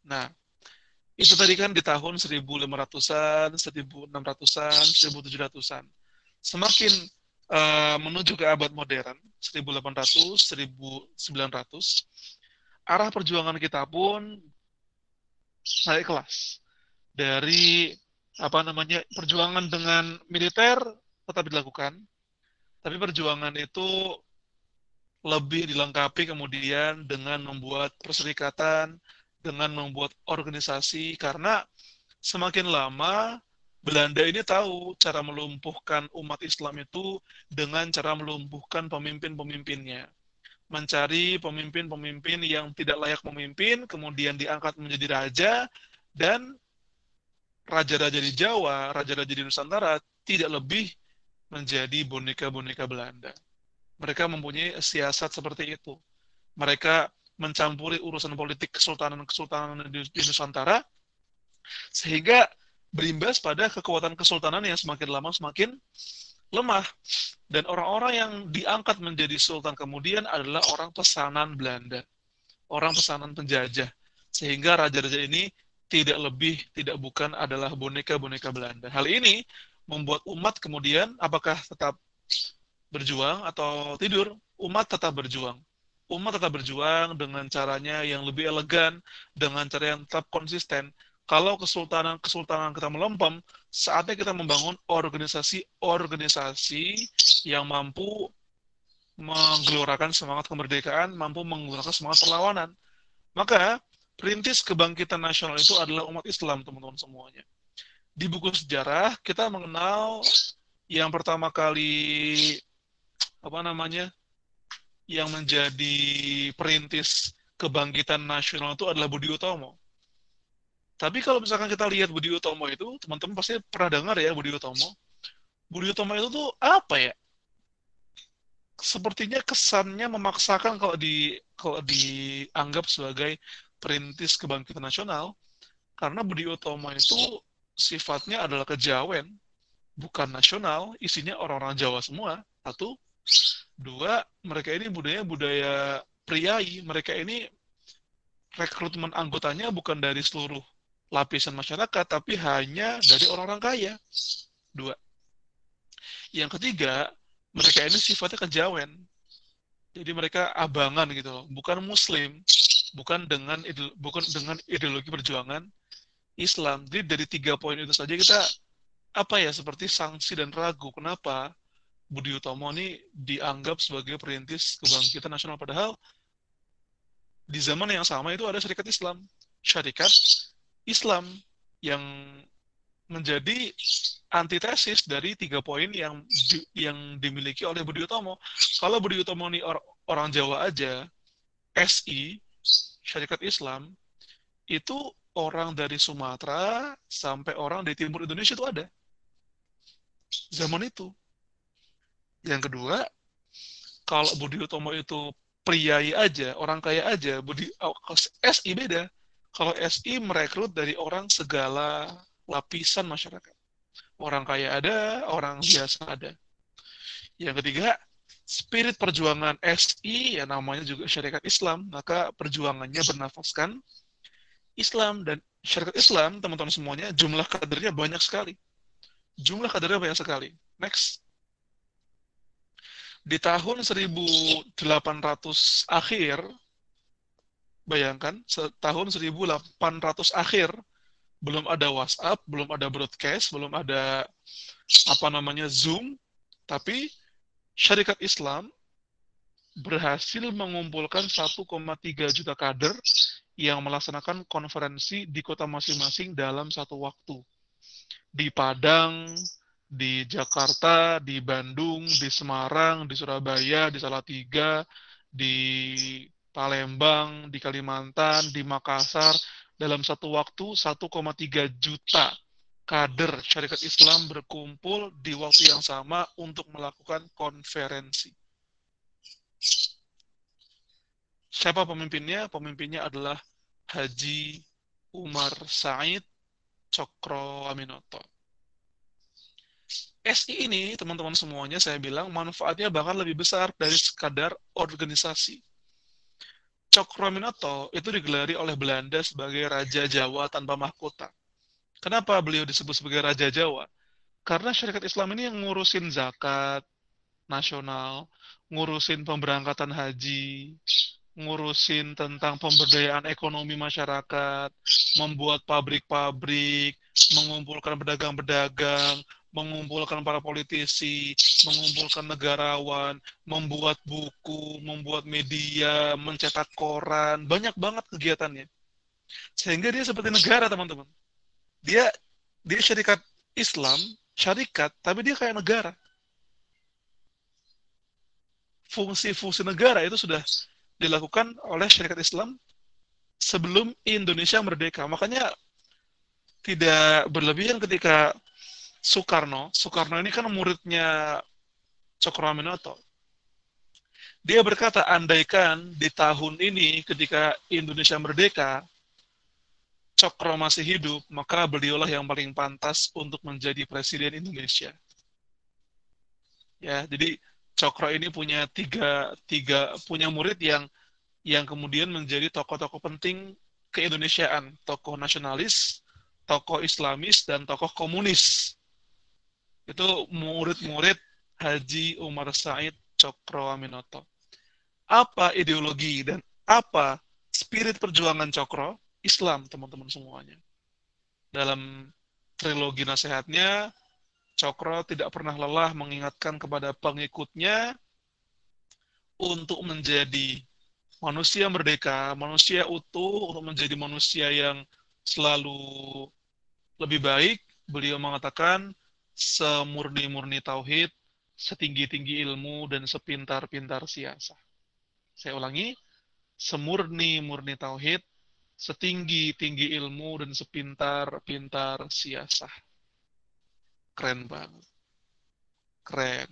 Nah, itu tadi kan di tahun 1500-an, 1600-an, 1700-an. Semakin uh, menuju ke abad modern, 1800, 1900, arah perjuangan kita pun naik kelas. Dari apa namanya perjuangan dengan militer tetap dilakukan, tapi perjuangan itu lebih dilengkapi kemudian dengan membuat perserikatan, dengan membuat organisasi karena semakin lama Belanda ini tahu cara melumpuhkan umat Islam itu dengan cara melumpuhkan pemimpin-pemimpinnya. mencari pemimpin-pemimpin yang tidak layak memimpin, kemudian diangkat menjadi raja, dan raja-raja di Jawa, raja-raja di Nusantara tidak lebih menjadi boneka-boneka Belanda. Mereka mempunyai siasat seperti itu. Mereka mencampuri urusan politik kesultanan-kesultanan di, di Nusantara, sehingga berimbas pada kekuatan kesultanan yang semakin lama semakin lemah. Dan orang-orang yang diangkat menjadi sultan kemudian adalah orang pesanan Belanda. Orang pesanan penjajah. Sehingga raja-raja ini tidak lebih, tidak bukan adalah boneka-boneka Belanda. Hal ini membuat umat kemudian apakah tetap berjuang atau tidur? Umat tetap berjuang. Umat tetap berjuang dengan caranya yang lebih elegan, dengan cara yang tetap konsisten, kalau kesultanan-kesultanan kita melempem, saatnya kita membangun organisasi-organisasi yang mampu menggelorakan semangat kemerdekaan, mampu menggelorakan semangat perlawanan. Maka, perintis kebangkitan nasional itu adalah umat Islam, teman-teman semuanya. Di buku sejarah, kita mengenal yang pertama kali, apa namanya, yang menjadi perintis kebangkitan nasional itu adalah Budi Utomo tapi kalau misalkan kita lihat Budi Utomo itu, teman-teman pasti pernah dengar ya Budi Utomo. Budi Utomo itu tuh apa ya? Sepertinya kesannya memaksakan kalau di kalau dianggap sebagai perintis kebangkitan nasional, karena Budi Utomo itu sifatnya adalah kejawen, bukan nasional, isinya orang-orang Jawa semua. Satu, dua, mereka ini budaya budaya priai, mereka ini rekrutmen anggotanya bukan dari seluruh lapisan masyarakat, tapi hanya dari orang-orang kaya. Dua. Yang ketiga, mereka ini sifatnya kejawen. Jadi mereka abangan gitu loh, bukan muslim, bukan dengan bukan dengan ideologi perjuangan Islam. Jadi dari tiga poin itu saja kita apa ya seperti sanksi dan ragu. Kenapa Budi Utomo ini dianggap sebagai perintis kebangkitan nasional padahal di zaman yang sama itu ada syarikat Islam. Syarikat Islam yang menjadi antitesis dari tiga poin yang di, yang dimiliki oleh Budi Utomo. Kalau Budi Utomo ini or, orang Jawa aja, SI, Syarikat Islam, itu orang dari Sumatera sampai orang di timur Indonesia itu ada. Zaman itu. Yang kedua, kalau Budi Utomo itu priai aja, orang kaya aja, Budi oh, SI beda kalau SI merekrut dari orang segala lapisan masyarakat. Orang kaya ada, orang biasa ada. Yang ketiga, spirit perjuangan SI, ya namanya juga syarikat Islam, maka perjuangannya bernafaskan Islam. Dan syarikat Islam, teman-teman semuanya, jumlah kadernya banyak sekali. Jumlah kadernya banyak sekali. Next. Di tahun 1800 akhir, Bayangkan, tahun 1800 akhir, belum ada WhatsApp, belum ada broadcast, belum ada apa namanya Zoom, tapi syarikat Islam berhasil mengumpulkan 1,3 juta kader yang melaksanakan konferensi di kota masing-masing dalam satu waktu. Di Padang, di Jakarta, di Bandung, di Semarang, di Surabaya, di Salatiga, di Palembang, di Kalimantan, di Makassar, dalam satu waktu 1,3 juta kader syarikat Islam berkumpul di waktu yang sama untuk melakukan konferensi. Siapa pemimpinnya? Pemimpinnya adalah Haji Umar Said Cokro Aminoto. SI ini, teman-teman semuanya, saya bilang manfaatnya bahkan lebih besar dari sekadar organisasi Cokroaminoto itu digelari oleh Belanda sebagai Raja Jawa tanpa mahkota. Kenapa beliau disebut sebagai Raja Jawa? Karena syarikat Islam ini yang ngurusin zakat nasional, ngurusin pemberangkatan haji, ngurusin tentang pemberdayaan ekonomi masyarakat, membuat pabrik-pabrik, mengumpulkan pedagang-pedagang, mengumpulkan para politisi, mengumpulkan negarawan, membuat buku, membuat media, mencetak koran, banyak banget kegiatannya. Sehingga dia seperti negara, teman-teman. Dia dia syarikat Islam, syarikat, tapi dia kayak negara. fungsi-fungsi negara itu sudah dilakukan oleh syarikat Islam sebelum Indonesia merdeka. Makanya tidak berlebihan ketika Soekarno, Soekarno ini kan muridnya Cokroaminoto. Dia berkata, andaikan di tahun ini ketika Indonesia merdeka, Cokro masih hidup, maka beliaulah yang paling pantas untuk menjadi presiden Indonesia. Ya, jadi Cokro ini punya tiga, tiga punya murid yang yang kemudian menjadi tokoh-tokoh penting keindonesiaan, tokoh nasionalis, tokoh Islamis, dan tokoh komunis. Itu murid-murid Haji Umar Said Cokro Aminoto apa ideologi dan apa spirit perjuangan Cokro? Islam, teman-teman semuanya. Dalam trilogi nasihatnya, Cokro tidak pernah lelah mengingatkan kepada pengikutnya untuk menjadi manusia merdeka, manusia utuh, untuk menjadi manusia yang selalu lebih baik. Beliau mengatakan, semurni-murni tauhid, setinggi-tinggi ilmu, dan sepintar-pintar siasat. Saya ulangi, semurni-murni tauhid, setinggi-tinggi ilmu dan sepintar-pintar siasah. Keren banget. Keren.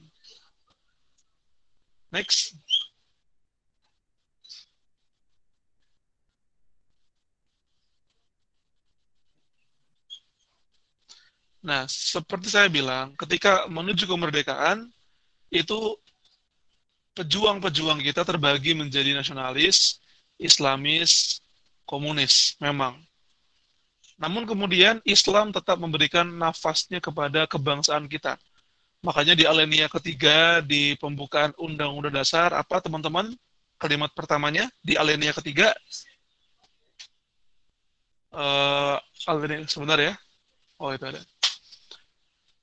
Next. Nah, seperti saya bilang, ketika menuju kemerdekaan, itu pejuang-pejuang kita terbagi menjadi nasionalis, Islamis, komunis, memang. Namun kemudian Islam tetap memberikan nafasnya kepada kebangsaan kita. Makanya di alinea ketiga di pembukaan Undang-Undang Dasar, apa teman-teman kalimat pertamanya di alinea ketiga? Uh, alinea sebentar ya. Oh itu ada.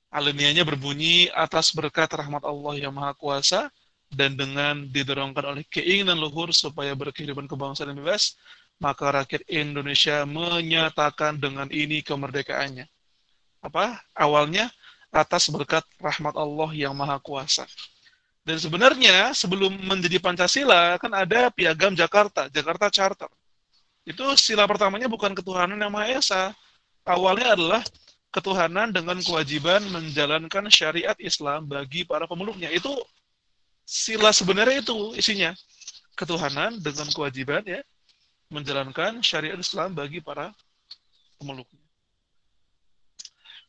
Alinianya berbunyi atas berkat rahmat Allah yang Maha Kuasa, dan dengan didorongkan oleh keinginan luhur supaya berkehidupan kebangsaan yang bebas, maka rakyat Indonesia menyatakan dengan ini kemerdekaannya. Apa? Awalnya atas berkat rahmat Allah yang maha kuasa. Dan sebenarnya sebelum menjadi Pancasila kan ada piagam Jakarta, Jakarta Charter. Itu sila pertamanya bukan ketuhanan yang Maha Esa. Awalnya adalah ketuhanan dengan kewajiban menjalankan syariat Islam bagi para pemeluknya. Itu sila sebenarnya itu isinya ketuhanan dengan kewajiban ya menjalankan syariat Islam bagi para pemeluknya.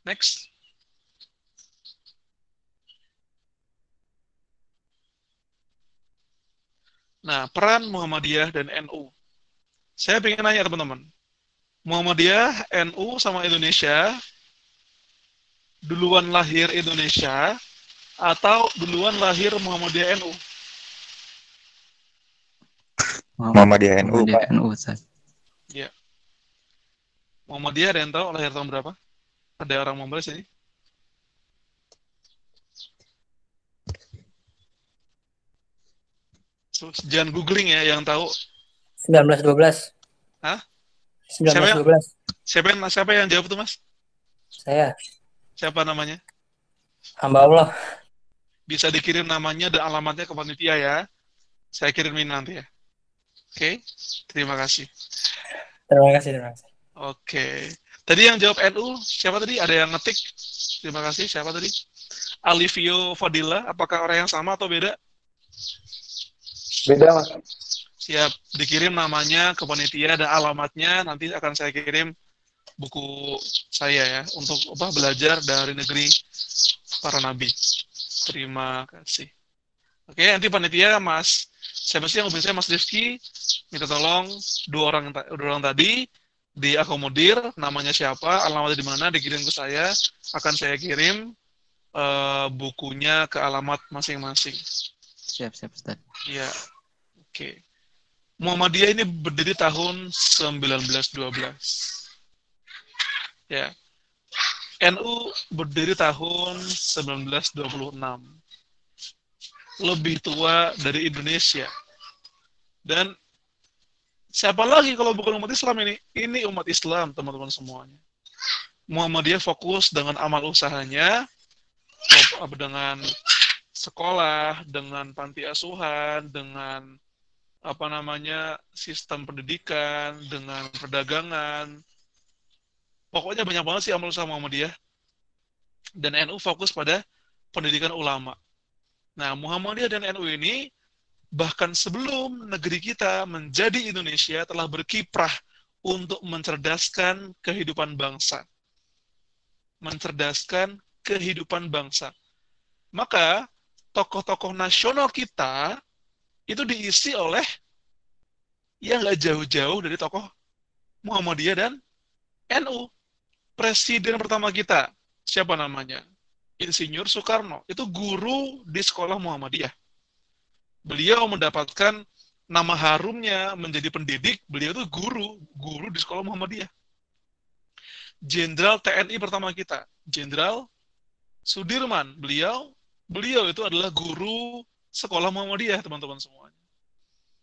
Next. Nah, peran Muhammadiyah dan NU. Saya ingin nanya teman-teman. Muhammadiyah, NU sama Indonesia duluan lahir Indonesia atau duluan lahir Muhammadiyah NU? Muhammadiyah NU, Muhammadiyah Pak. NU, Ustaz. Ya. Muhammadiyah ada yang tahu lahir tahun berapa? Ada orang Muhammadiyah sini? So, jangan googling ya yang tahu. 1912. Hah? Siapa yang- 1912. Siapa yang siapa yang jawab tuh, Mas? Saya Siapa namanya? hamba Allah. Bisa dikirim namanya dan alamatnya ke panitia ya. Saya kirimin nanti ya. Oke. Terima kasih. Terima kasih, terima kasih. Oke. Tadi yang jawab NU, siapa tadi? Ada yang ngetik? Terima kasih. Siapa tadi? Alivio Fadila, apakah orang yang sama atau beda? Beda, Mas. Siap. Dikirim namanya ke panitia dan alamatnya nanti akan saya kirim buku saya ya untuk apa belajar dari negeri para nabi. Terima kasih. Oke, nanti panitia Mas siapa sih yang saya Mas Rifki minta tolong dua orang dua orang tadi diakomodir namanya siapa alamatnya di mana dikirim ke saya akan saya kirim eh, bukunya ke alamat masing-masing Siap, siap, Ustaz. ya oke Muhammadiyah ini berdiri tahun 1912 ya NU berdiri tahun 1926 lebih tua dari Indonesia dan siapa lagi kalau bukan umat Islam ini? Ini umat Islam, teman-teman semuanya. Muhammadiyah fokus dengan amal usahanya, dengan sekolah, dengan panti asuhan, dengan apa namanya sistem pendidikan, dengan perdagangan. Pokoknya banyak banget sih amal usaha Muhammadiyah. Dan NU fokus pada pendidikan ulama. Nah, Muhammadiyah dan NU ini bahkan sebelum negeri kita menjadi Indonesia telah berkiprah untuk mencerdaskan kehidupan bangsa. Mencerdaskan kehidupan bangsa. Maka tokoh-tokoh nasional kita itu diisi oleh yang nggak jauh-jauh dari tokoh Muhammadiyah dan NU. Presiden pertama kita, siapa namanya? Insinyur Soekarno. Itu guru di sekolah Muhammadiyah. Beliau mendapatkan nama harumnya menjadi pendidik, beliau itu guru, guru di sekolah Muhammadiyah. Jenderal TNI pertama kita, Jenderal Sudirman, beliau beliau itu adalah guru sekolah Muhammadiyah, teman-teman semuanya.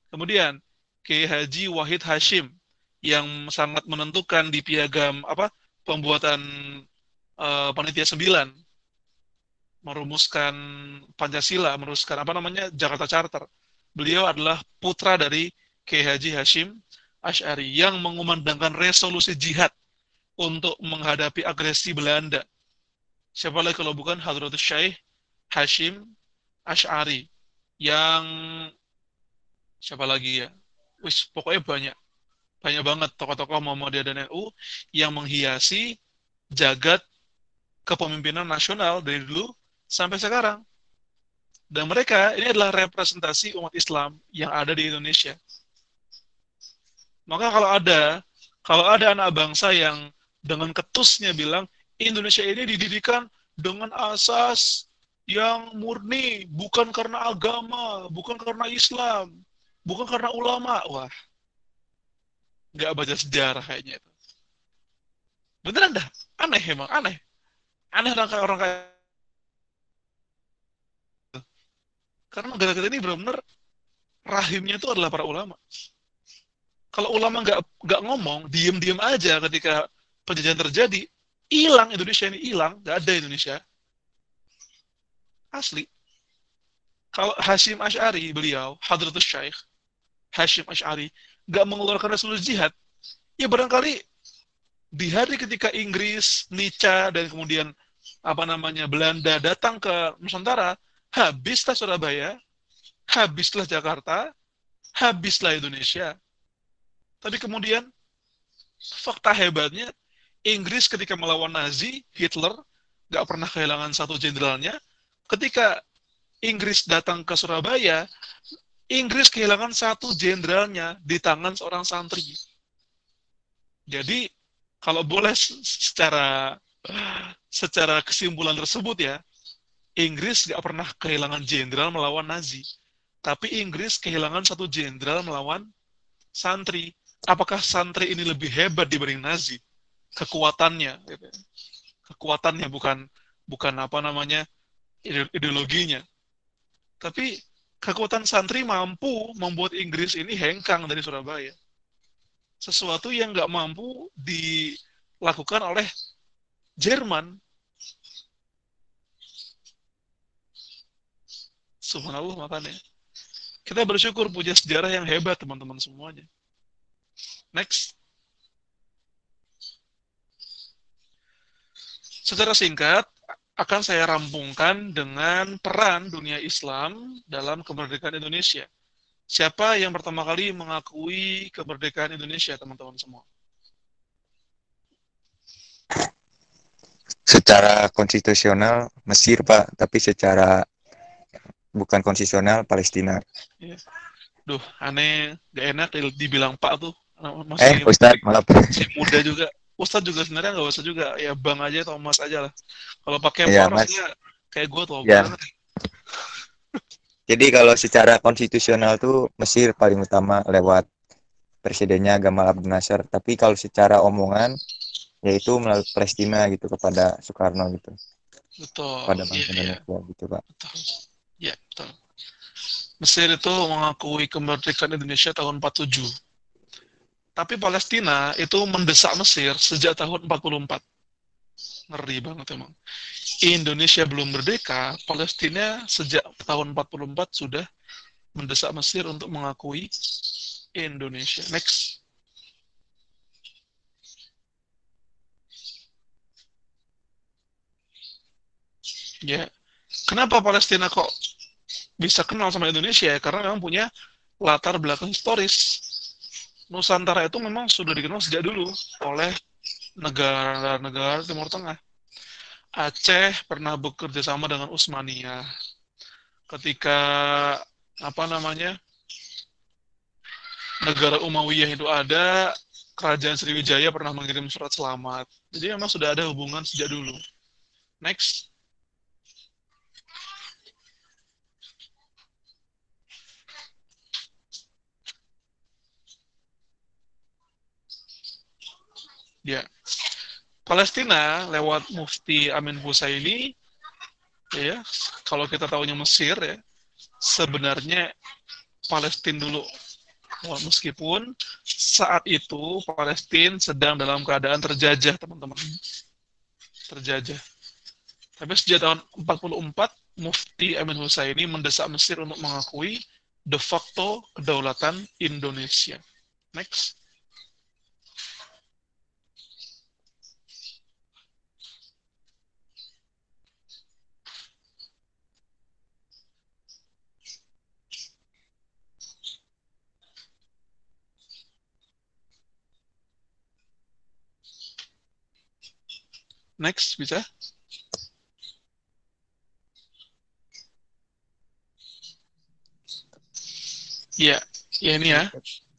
Kemudian Kiai Haji Wahid Hashim yang sangat menentukan di piagam apa pembuatan uh, panitia 9 merumuskan Pancasila, merumuskan apa namanya Jakarta Charter. Beliau adalah putra dari Kiai Haji Hashim Ash'ari yang mengumandangkan resolusi jihad untuk menghadapi agresi Belanda. Siapa lagi kalau bukan Hadratus Syekh Hashim Ash'ari yang siapa lagi ya? Wis, pokoknya banyak. Banyak banget tokoh-tokoh Muhammadiyah dan NU yang menghiasi jagat kepemimpinan nasional dari dulu sampai sekarang. Dan mereka ini adalah representasi umat Islam yang ada di Indonesia. Maka kalau ada kalau ada anak bangsa yang dengan ketusnya bilang Indonesia ini dididikan dengan asas yang murni, bukan karena agama, bukan karena Islam, bukan karena ulama. Wah, nggak baca sejarah kayaknya itu. Beneran dah, aneh emang, aneh. Aneh orang kayak orang kayak karena negara kita ini benar-benar rahimnya itu adalah para ulama. Kalau ulama nggak nggak ngomong, diem-diem aja ketika penjajahan terjadi, hilang Indonesia ini hilang, nggak ada Indonesia. Asli. Kalau Hashim Ash'ari, beliau, Hadratus Syekh, Hashim Ash'ari, nggak mengeluarkan resolusi jihad, ya barangkali di hari ketika Inggris, Nica, dan kemudian apa namanya Belanda datang ke Nusantara, habislah Surabaya, habislah Jakarta, habislah Indonesia. Tapi kemudian fakta hebatnya Inggris ketika melawan Nazi, Hitler nggak pernah kehilangan satu jenderalnya, ketika Inggris datang ke Surabaya, Inggris kehilangan satu jenderalnya di tangan seorang santri. Jadi kalau boleh secara secara kesimpulan tersebut ya, Inggris nggak pernah kehilangan jenderal melawan Nazi, tapi Inggris kehilangan satu jenderal melawan santri. Apakah santri ini lebih hebat dibanding Nazi? Kekuatannya, gitu. kekuatannya bukan bukan apa namanya ideologinya. Tapi kekuatan santri mampu membuat Inggris ini hengkang dari Surabaya. Sesuatu yang nggak mampu dilakukan oleh Jerman. Subhanallah makanya. Kita bersyukur punya sejarah yang hebat teman-teman semuanya. Next. Secara singkat, akan saya rampungkan dengan peran dunia Islam dalam kemerdekaan Indonesia. Siapa yang pertama kali mengakui kemerdekaan Indonesia, teman-teman semua? Secara konstitusional Mesir, Pak, tapi secara bukan konstitusional Palestina. Ya. Duh, aneh, gak enak dibilang Pak tuh. Masih, eh, Ustadz, malah masih muda juga. Ustadz juga sebenarnya nggak usah juga. Ya bang aja atau mas aja lah. Kalau pakai ya, mas. kayak gue tuh ya. (laughs) jadi kalau secara konstitusional tuh Mesir paling utama lewat presidennya Gamal Abdel Nasser. Tapi kalau secara omongan yaitu melalui Palestina gitu kepada Soekarno gitu. Betul. Pada bangsa iya, iya. Indonesia iya. gitu pak. Betul. Ya betul. Mesir itu mengakui kemerdekaan Indonesia tahun 47 tapi Palestina itu mendesak Mesir sejak tahun 44. Ngeri banget emang. Indonesia belum merdeka, Palestina sejak tahun 44 sudah mendesak Mesir untuk mengakui Indonesia. Next. Ya, kenapa Palestina kok bisa kenal sama Indonesia? Karena memang punya latar belakang historis. Nusantara itu memang sudah dikenal sejak dulu oleh negara-negara Timur Tengah. Aceh pernah bekerja sama dengan Utsmaniyah. Ketika apa namanya negara Umayyah itu ada, kerajaan Sriwijaya pernah mengirim surat selamat. Jadi memang sudah ada hubungan sejak dulu. Next. Ya. Palestina lewat Mufti Amin Husaini ya, kalau kita tahunya Mesir ya, sebenarnya Palestina dulu. Meskipun saat itu Palestina sedang dalam keadaan terjajah, teman-teman. Terjajah. Tapi sejak tahun 44, Mufti Amin Husaini mendesak Mesir untuk mengakui de facto kedaulatan Indonesia. Next. Next, bisa? Iya, ya ini ya.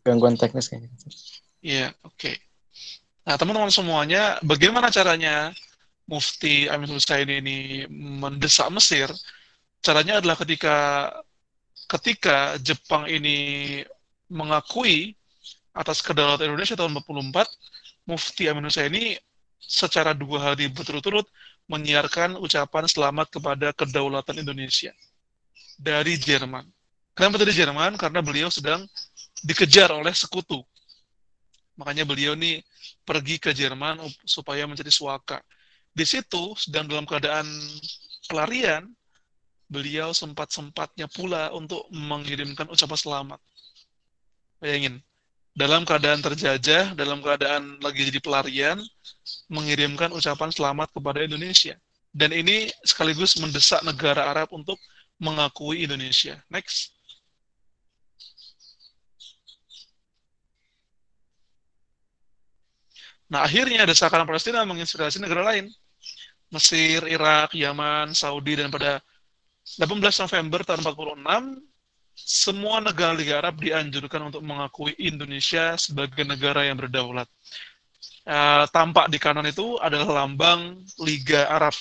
Gangguan teknis kayaknya. Iya, oke. Okay. Nah, teman-teman semuanya, bagaimana caranya Mufti Amin Husaini ini mendesak Mesir? Caranya adalah ketika ketika Jepang ini mengakui atas kedaulatan Indonesia tahun 44, Mufti Amin Husaini secara dua hari berturut-turut menyiarkan ucapan selamat kepada kedaulatan Indonesia dari Jerman. Kenapa dari Jerman? Karena beliau sedang dikejar oleh sekutu. Makanya beliau ini pergi ke Jerman supaya mencari suaka. Di situ, sedang dalam keadaan pelarian, beliau sempat-sempatnya pula untuk mengirimkan ucapan selamat. Bayangin, dalam keadaan terjajah, dalam keadaan lagi jadi pelarian, mengirimkan ucapan selamat kepada Indonesia. Dan ini sekaligus mendesak negara Arab untuk mengakui Indonesia. Next. Nah, akhirnya desakan Palestina menginspirasi negara lain. Mesir, Irak, Yaman, Saudi, dan pada 18 November tahun 46, semua negara Liga Arab dianjurkan untuk mengakui Indonesia sebagai negara yang berdaulat. Uh, tampak di kanan itu adalah lambang Liga Arab,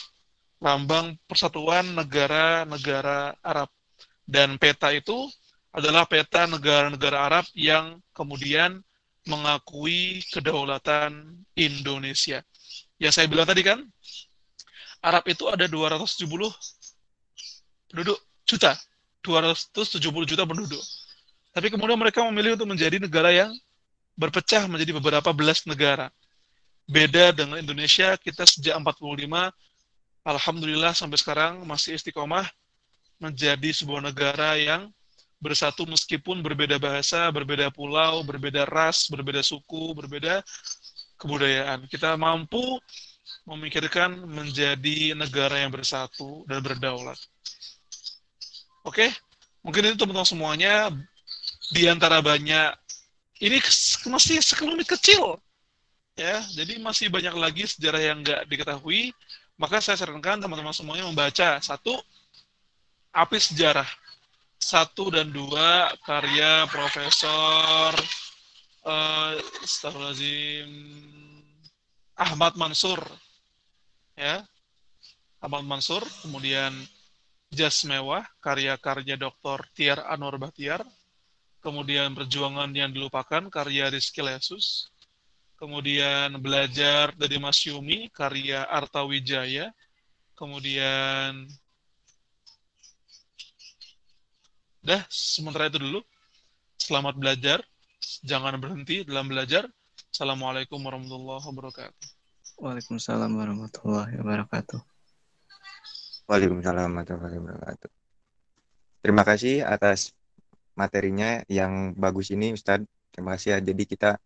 lambang persatuan negara-negara Arab. Dan peta itu adalah peta negara-negara Arab yang kemudian mengakui kedaulatan Indonesia. Yang saya bilang tadi kan, Arab itu ada 270 penduduk juta 270 juta penduduk. Tapi kemudian mereka memilih untuk menjadi negara yang berpecah menjadi beberapa belas negara. Beda dengan Indonesia, kita sejak 45, Alhamdulillah sampai sekarang masih istiqomah menjadi sebuah negara yang bersatu meskipun berbeda bahasa, berbeda pulau, berbeda ras, berbeda suku, berbeda kebudayaan. Kita mampu memikirkan menjadi negara yang bersatu dan berdaulat. Oke, mungkin itu teman-teman semuanya. Di antara banyak ini masih sekelumit kecil. Ya jadi masih banyak lagi sejarah yang nggak diketahui. Maka saya sarankan teman-teman semuanya membaca. Satu api sejarah. Satu dan dua karya Profesor uh, Ahmad Mansur. Ya Ahmad Mansur kemudian Jas Mewah, karya-karya Dr. Tiar Anwar Bahtiar, kemudian Perjuangan yang Dilupakan, karya Rizky Lesus, kemudian Belajar dari Mas Yumi, karya Arta Wijaya, kemudian Dah, sementara itu dulu. Selamat belajar. Jangan berhenti dalam belajar. Assalamualaikum warahmatullahi wabarakatuh. Waalaikumsalam warahmatullahi wabarakatuh. Waalaikumsalam warahmatullahi wabarakatuh. Terima kasih atas materinya yang bagus ini Ustadz. Terima kasih ya. Jadi kita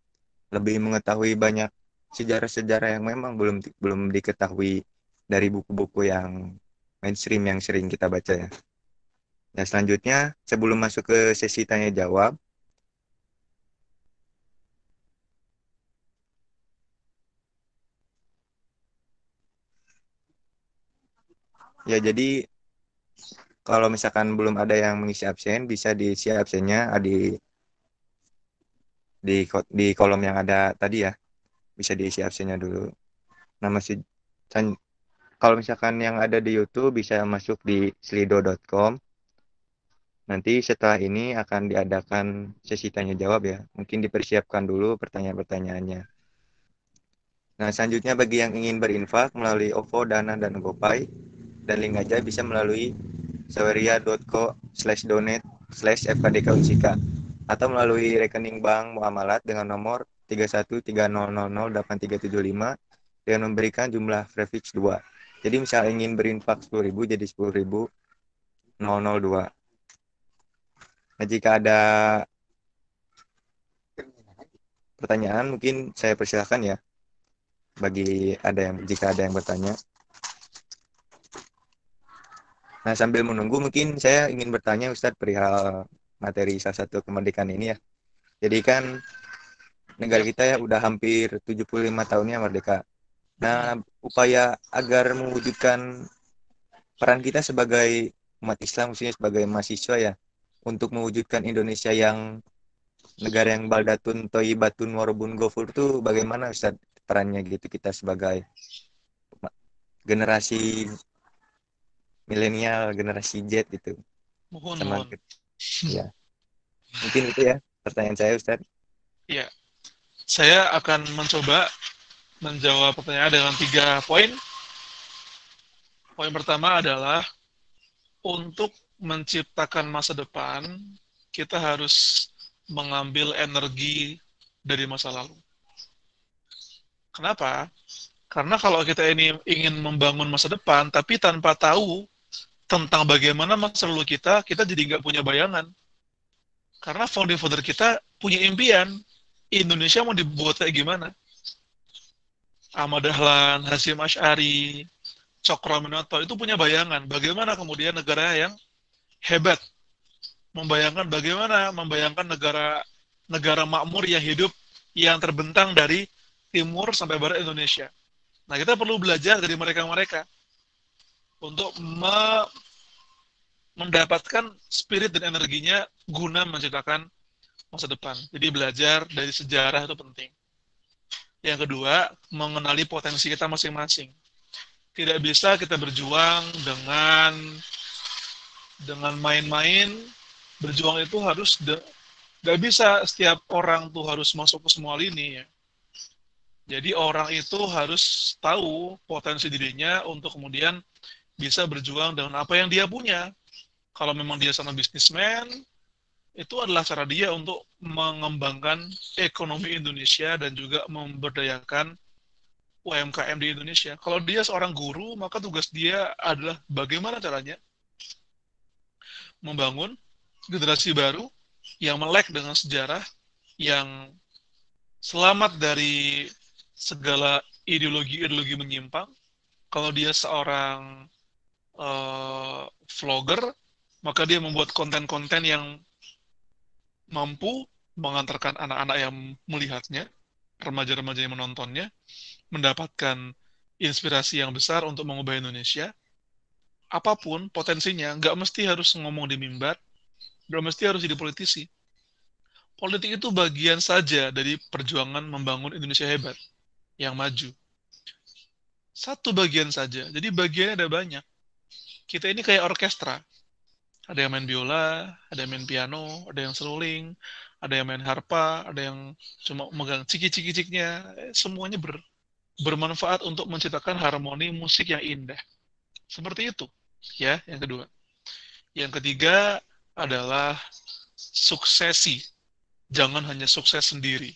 lebih mengetahui banyak sejarah-sejarah yang memang belum belum diketahui dari buku-buku yang mainstream yang sering kita baca ya. Nah, selanjutnya sebelum masuk ke sesi tanya jawab, ya jadi kalau misalkan belum ada yang mengisi absen bisa diisi absennya di di di kolom yang ada tadi ya. Bisa diisi absennya dulu. Nah masih kalau misalkan yang ada di YouTube bisa masuk di slido.com nanti setelah ini akan diadakan sesi tanya jawab ya. Mungkin dipersiapkan dulu pertanyaan-pertanyaannya. Nah selanjutnya bagi yang ingin berinfak melalui OVO Dana dan GoPay dan link aja bisa melalui saweria.co slash donate slash fkdk atau melalui rekening bank muamalat dengan nomor 3130008375 dengan memberikan jumlah prefix 2. Jadi misal ingin berinfak 10.000 jadi 10.002. Nah, jika ada pertanyaan mungkin saya persilahkan ya bagi ada yang jika ada yang bertanya. Nah, sambil menunggu mungkin saya ingin bertanya Ustadz perihal materi salah satu kemerdekaan ini ya. Jadi kan negara kita ya udah hampir 75 tahunnya merdeka. Nah, upaya agar mewujudkan peran kita sebagai umat Islam, khususnya sebagai mahasiswa ya, untuk mewujudkan Indonesia yang negara yang baldatun, toyibatun, warubun, gofur itu bagaimana Ustaz perannya gitu kita sebagai generasi milenial generasi Z gitu. Mohon sama mohon. ya mungkin itu ya pertanyaan saya Ustaz ya saya akan mencoba menjawab pertanyaan dengan tiga poin. Poin pertama adalah untuk menciptakan masa depan kita harus mengambil energi dari masa lalu. Kenapa? Karena kalau kita ini ingin membangun masa depan, tapi tanpa tahu tentang bagaimana masa lalu kita, kita jadi nggak punya bayangan. Karena founder-founder kita punya impian, Indonesia mau dibuat kayak gimana. Ahmad Dahlan, Hasim Ash'ari, Cokro Minoto itu punya bayangan. Bagaimana kemudian negara yang hebat. Membayangkan bagaimana membayangkan negara negara makmur yang hidup yang terbentang dari timur sampai barat Indonesia. Nah, kita perlu belajar dari mereka-mereka untuk me mendapatkan spirit dan energinya guna menciptakan masa depan. Jadi belajar dari sejarah itu penting. Yang kedua, mengenali potensi kita masing-masing. Tidak bisa kita berjuang dengan dengan main-main. Berjuang itu harus nggak bisa setiap orang tuh harus masuk ke semua lini ya. Jadi orang itu harus tahu potensi dirinya untuk kemudian bisa berjuang dengan apa yang dia punya. Kalau memang dia sana bisnismen, itu adalah cara dia untuk mengembangkan ekonomi Indonesia dan juga memberdayakan UMKM di Indonesia. Kalau dia seorang guru, maka tugas dia adalah bagaimana caranya membangun generasi baru yang melek dengan sejarah, yang selamat dari segala ideologi-ideologi menyimpang. Kalau dia seorang uh, vlogger, maka dia membuat konten-konten yang mampu mengantarkan anak-anak yang melihatnya, remaja-remaja yang menontonnya, mendapatkan inspirasi yang besar untuk mengubah Indonesia. Apa pun potensinya, nggak mesti harus ngomong di mimbar, nggak mesti harus jadi politisi. Politik itu bagian saja dari perjuangan membangun Indonesia hebat, yang maju. Satu bagian saja, jadi bagiannya ada banyak kita ini kayak orkestra. Ada yang main biola, ada yang main piano, ada yang seruling, ada yang main harpa, ada yang cuma megang ciki-ciki-ciknya. Semuanya ber, bermanfaat untuk menciptakan harmoni musik yang indah. Seperti itu, ya, yang kedua. Yang ketiga adalah suksesi. Jangan hanya sukses sendiri.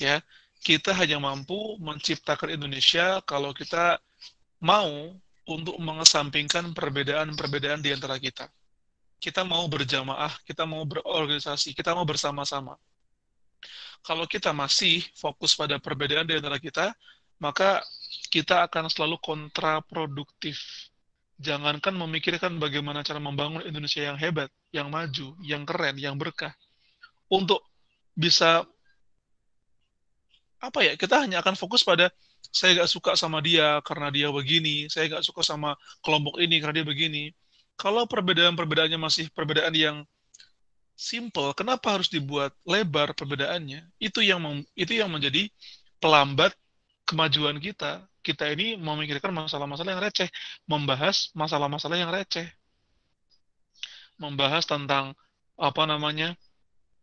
Ya, kita hanya mampu menciptakan Indonesia kalau kita mau untuk mengesampingkan perbedaan-perbedaan di antara kita. Kita mau berjamaah, kita mau berorganisasi, kita mau bersama-sama. Kalau kita masih fokus pada perbedaan di antara kita, maka kita akan selalu kontraproduktif. Jangankan memikirkan bagaimana cara membangun Indonesia yang hebat, yang maju, yang keren, yang berkah. Untuk bisa apa ya kita hanya akan fokus pada saya gak suka sama dia karena dia begini, saya gak suka sama kelompok ini karena dia begini. Kalau perbedaan-perbedaannya masih perbedaan yang simple, kenapa harus dibuat lebar perbedaannya? Itu yang itu yang menjadi pelambat kemajuan kita. Kita ini memikirkan masalah-masalah yang receh, membahas masalah-masalah yang receh. Membahas tentang apa namanya?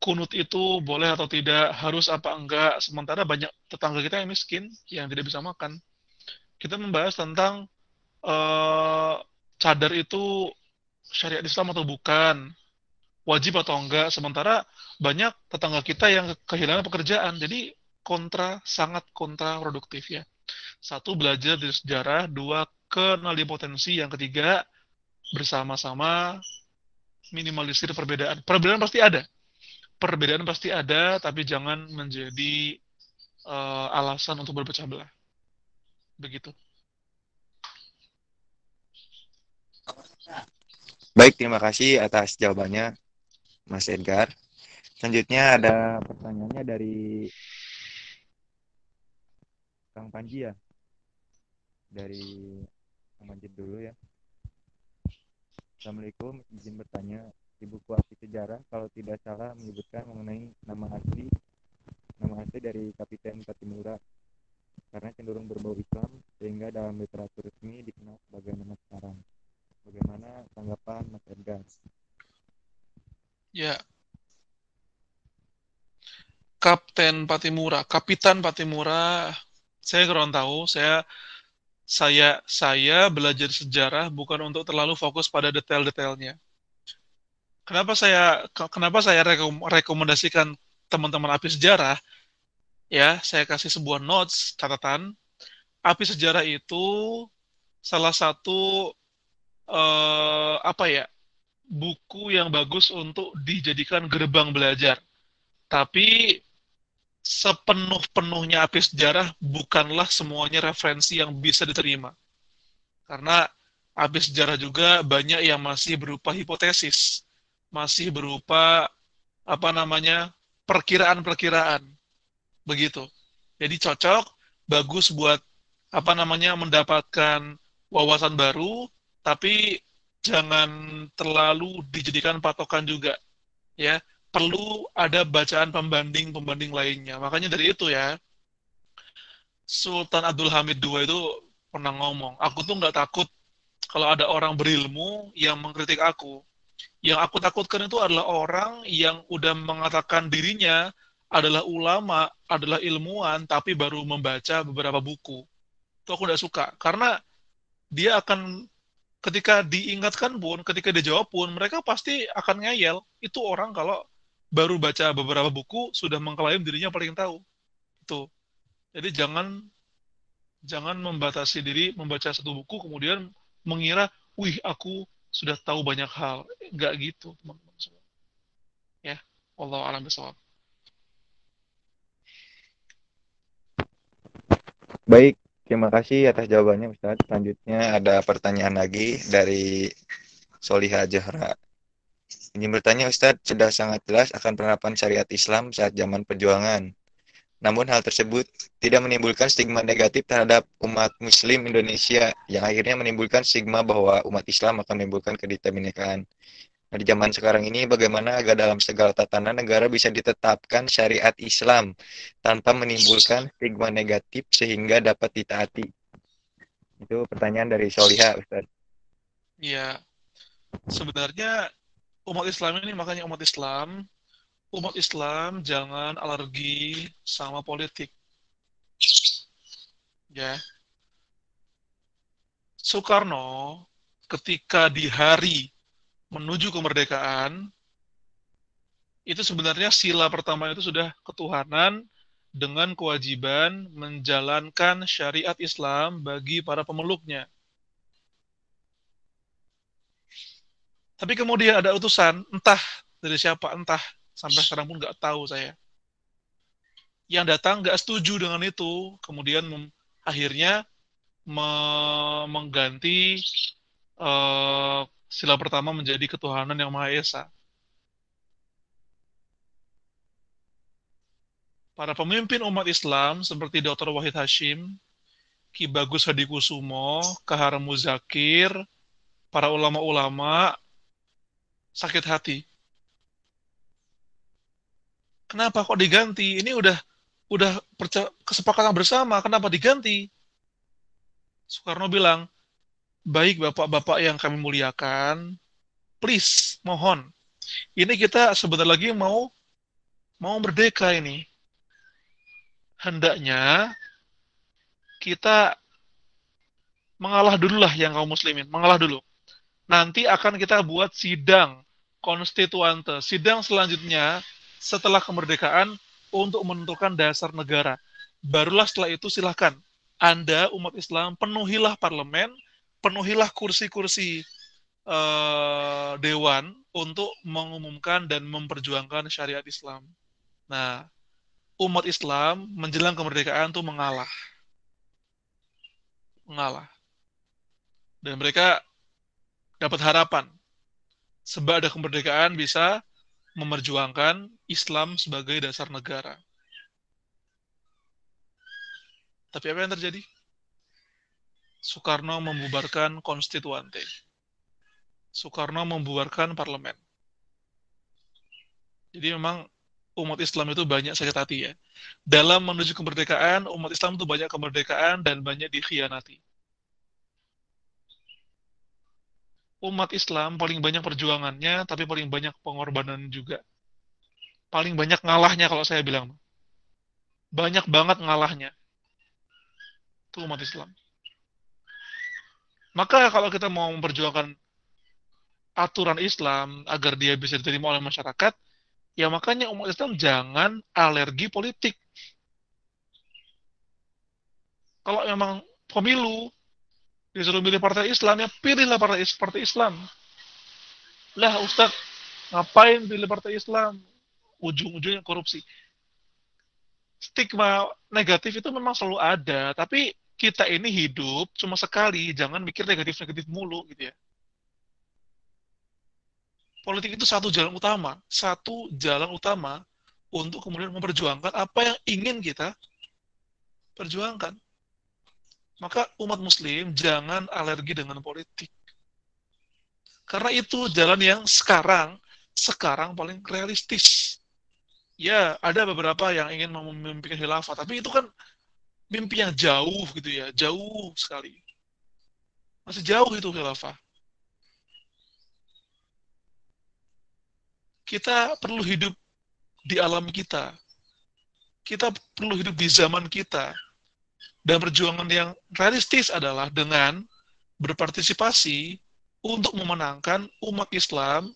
Kunut itu boleh atau tidak, harus apa enggak, sementara banyak tetangga kita yang miskin, yang tidak bisa makan. Kita membahas tentang uh, cadar itu syariat Islam atau bukan, wajib atau enggak, sementara banyak tetangga kita yang kehilangan pekerjaan. Jadi kontra, sangat kontra produktif ya. Satu, belajar dari sejarah. Dua, kenal di potensi. Yang ketiga, bersama-sama minimalisir perbedaan. Perbedaan pasti ada perbedaan pasti ada, tapi jangan menjadi uh, alasan untuk berpecah belah. Begitu. Baik, terima kasih atas jawabannya, Mas Edgar. Selanjutnya ada pertanyaannya dari Kang Panji ya. Dari Kang dulu ya. Assalamualaikum, izin bertanya, di buku arti sejarah kalau tidak salah menyebutkan mengenai nama asli nama asli dari Kapiten Patimura karena cenderung berbau Islam sehingga dalam literatur resmi dikenal sebagai nama sekarang. Bagaimana tanggapan Mas Edgar? Ya. Kapten Patimura, Kapitan Patimura, saya kurang tahu, saya saya saya belajar sejarah bukan untuk terlalu fokus pada detail-detailnya kenapa saya kenapa saya rekom, rekomendasikan teman-teman api sejarah? Ya saya kasih sebuah notes catatan. Api sejarah itu salah satu uh, apa ya buku yang bagus untuk dijadikan gerbang belajar. Tapi sepenuh-penuhnya api sejarah bukanlah semuanya referensi yang bisa diterima. Karena api sejarah juga banyak yang masih berupa hipotesis masih berupa apa namanya perkiraan-perkiraan begitu. Jadi cocok, bagus buat apa namanya mendapatkan wawasan baru, tapi jangan terlalu dijadikan patokan juga, ya. Perlu ada bacaan pembanding-pembanding lainnya. Makanya dari itu ya, Sultan Abdul Hamid II itu pernah ngomong, aku tuh nggak takut kalau ada orang berilmu yang mengkritik aku, yang aku takutkan itu adalah orang yang udah mengatakan dirinya adalah ulama, adalah ilmuwan, tapi baru membaca beberapa buku. Itu aku tidak suka. Karena dia akan, ketika diingatkan pun, ketika dia jawab pun, mereka pasti akan ngeyel. Itu orang kalau baru baca beberapa buku, sudah mengklaim dirinya paling tahu. Itu. Jadi jangan jangan membatasi diri membaca satu buku, kemudian mengira, wih aku sudah tahu banyak hal. Enggak gitu, teman-teman semua. Ya, Allah alam bisawab. Baik, terima kasih atas jawabannya Ustaz. Selanjutnya ada pertanyaan lagi dari Soliha Jahra. Ini bertanya Ustadz, sudah sangat jelas akan penerapan syariat Islam saat zaman perjuangan. Namun hal tersebut tidak menimbulkan stigma negatif terhadap umat muslim Indonesia yang akhirnya menimbulkan stigma bahwa umat Islam akan menimbulkan kediterbinekaan. Nah, di zaman sekarang ini bagaimana agar dalam segala tatanan negara bisa ditetapkan syariat Islam tanpa menimbulkan stigma negatif sehingga dapat ditaati? Itu pertanyaan dari Soliha, Ustaz. Iya. Sebenarnya umat Islam ini makanya umat Islam umat Islam jangan alergi sama politik. Ya. Soekarno ketika di hari menuju kemerdekaan itu sebenarnya sila pertama itu sudah ketuhanan dengan kewajiban menjalankan syariat Islam bagi para pemeluknya. Tapi kemudian ada utusan, entah dari siapa, entah sampai sekarang pun nggak tahu saya. Yang datang nggak setuju dengan itu, kemudian akhirnya me- mengganti eh, sila pertama menjadi ketuhanan yang Maha Esa. Para pemimpin umat Islam seperti Dr. Wahid Hashim, Ki Bagus Hadikusumo, Kahar Muzakir, para ulama-ulama sakit hati. Kenapa kok diganti? Ini udah udah kesepakatan bersama, kenapa diganti? Soekarno bilang, baik bapak-bapak yang kami muliakan, please, mohon. Ini kita sebentar lagi mau mau merdeka ini. Hendaknya kita mengalah dulu lah yang kaum muslimin, mengalah dulu. Nanti akan kita buat sidang konstituante, sidang selanjutnya setelah kemerdekaan untuk menentukan dasar negara. Barulah setelah itu silahkan Anda umat Islam penuhilah parlemen, penuhilah kursi-kursi eh, dewan untuk mengumumkan dan memperjuangkan syariat Islam. Nah, umat Islam menjelang kemerdekaan itu mengalah. Mengalah. Dan mereka dapat harapan. Sebab ada kemerdekaan bisa memperjuangkan Islam sebagai dasar negara. Tapi apa yang terjadi? Soekarno membubarkan konstituante. Soekarno membubarkan parlemen. Jadi memang umat Islam itu banyak sakit hati ya. Dalam menuju kemerdekaan, umat Islam itu banyak kemerdekaan dan banyak dikhianati. Umat Islam paling banyak perjuangannya, tapi paling banyak pengorbanan juga. Paling banyak ngalahnya kalau saya bilang. Banyak banget ngalahnya. Itu umat Islam. Maka kalau kita mau memperjuangkan aturan Islam agar dia bisa diterima oleh masyarakat, ya makanya umat Islam jangan alergi politik. Kalau memang pemilu disuruh milih partai Islam, ya pilihlah partai, partai Islam. Lah Ustadz, ngapain pilih partai Islam? Ujung-ujungnya korupsi. Stigma negatif itu memang selalu ada, tapi kita ini hidup cuma sekali, jangan mikir negatif-negatif mulu gitu ya. Politik itu satu jalan utama, satu jalan utama untuk kemudian memperjuangkan apa yang ingin kita perjuangkan. Maka umat muslim jangan alergi dengan politik. Karena itu jalan yang sekarang, sekarang paling realistis. Ya, ada beberapa yang ingin memimpikan khilafah, tapi itu kan mimpi yang jauh gitu ya, jauh sekali. Masih jauh itu khilafah. Kita perlu hidup di alam kita. Kita perlu hidup di zaman kita. Dan perjuangan yang realistis adalah dengan berpartisipasi untuk memenangkan umat Islam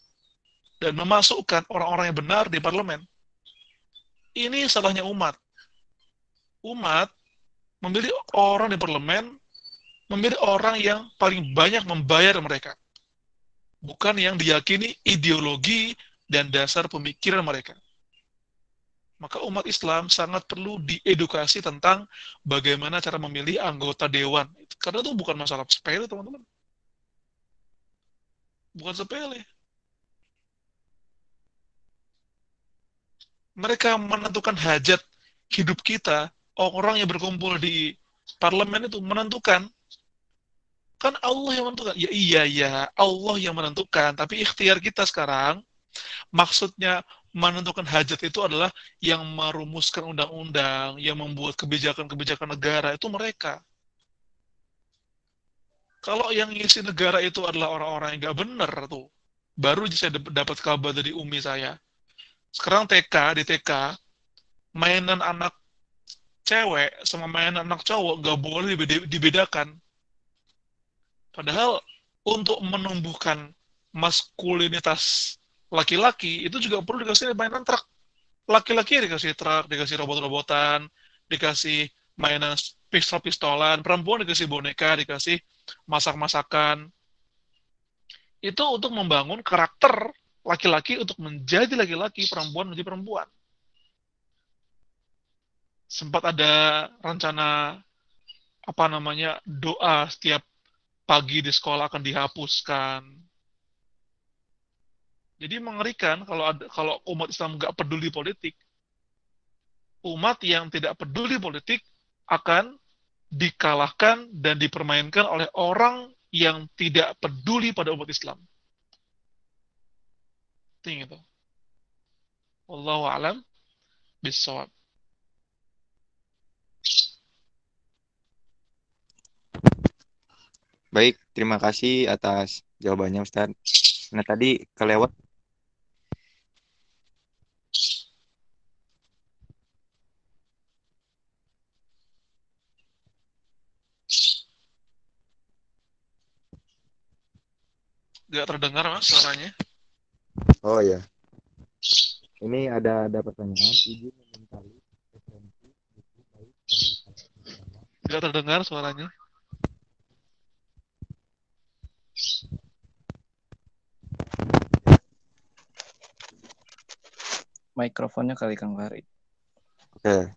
dan memasukkan orang-orang yang benar di parlemen. Ini salahnya umat. Umat memilih orang di parlemen, memilih orang yang paling banyak membayar mereka. Bukan yang diyakini ideologi dan dasar pemikiran mereka. Maka umat Islam sangat perlu diedukasi tentang bagaimana cara memilih anggota dewan. Karena itu bukan masalah sepele, teman-teman. Bukan sepele. Mereka menentukan hajat hidup kita, orang yang berkumpul di parlemen itu menentukan. Kan Allah yang menentukan. Ya iya, ya Allah yang menentukan. Tapi ikhtiar kita sekarang, maksudnya menentukan hajat itu adalah yang merumuskan undang-undang, yang membuat kebijakan-kebijakan negara, itu mereka. Kalau yang ngisi negara itu adalah orang-orang yang nggak benar tuh, baru saya dapat kabar dari umi saya. Sekarang TK, di TK, mainan anak cewek sama mainan anak cowok nggak boleh dibedakan. Padahal untuk menumbuhkan maskulinitas laki-laki itu juga perlu dikasih mainan truk. Laki-laki dikasih truk, dikasih robot-robotan, dikasih mainan pistol-pistolan, perempuan dikasih boneka, dikasih masak-masakan. itu untuk membangun karakter laki-laki untuk menjadi laki-laki, perempuan menjadi perempuan. Sempat ada rencana apa namanya doa setiap pagi di sekolah akan dihapuskan. Jadi mengerikan kalau ada, kalau umat Islam nggak peduli politik, umat yang tidak peduli politik akan dikalahkan dan dipermainkan oleh orang yang tidak peduli pada umat Islam. Ting itu. Wallahu alam bisawab. Baik, terima kasih atas jawabannya Ustaz. Nah, tadi kelewat Gak terdengar mas suaranya. Oh ya. Ini ada ada pertanyaan. Izin meminta list referensi buku baik dari. Gak terdengar suaranya. Mikrofonnya kali Kang Fahri. Oke.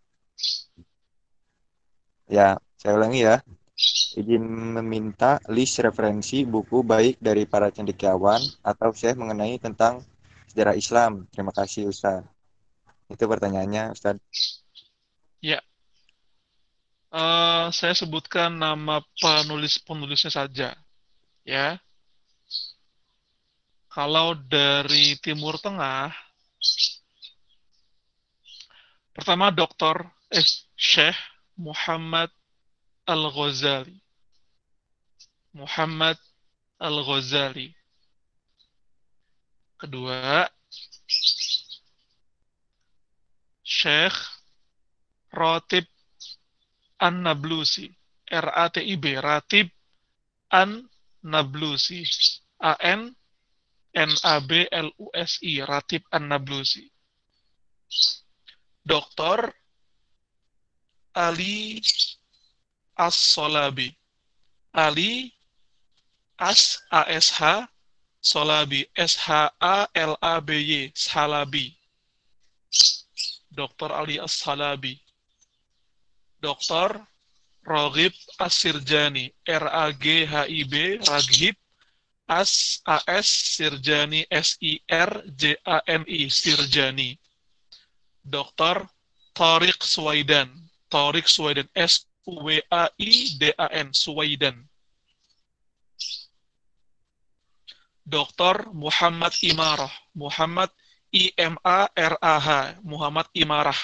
Ya, saya ulangi ya. Izin meminta list referensi buku baik dari para cendekiawan atau syekh mengenai tentang sejarah Islam. Terima kasih Ustaz. Itu pertanyaannya Ustaz. Eh, saya sebutkan nama penulis-penulisnya saja. Ya. Kalau dari Timur Tengah, pertama Dr. eh, Syekh Muhammad Al-Ghazali. Muhammad Al-Ghazali. Kedua, Syekh Ratib An-Nablusi. R-A-T-I-B. Ratib An-Nablusi. A-N N-A-B-L-U-S-I. Ratib An-Nablusi. Doktor Ali As-Solabi. Ali As A-S-H Solabi. S-H-A-L-A-B-Y. Salabi. Doktor Ali As-Salabi. Doktor Roghib As-Sirjani. R-A-G-H-I-B. Raghib As A-S Sirjani. S-I-R-J-A-N-I. Sirjani. Doktor Tariq Suwaidan. Tariq Suwaidan. S-U-W-A-I-D-A-N. Suwaidan. Doktor Muhammad Imarah. Muhammad I-M-A-R-A-H. Muhammad Imarah.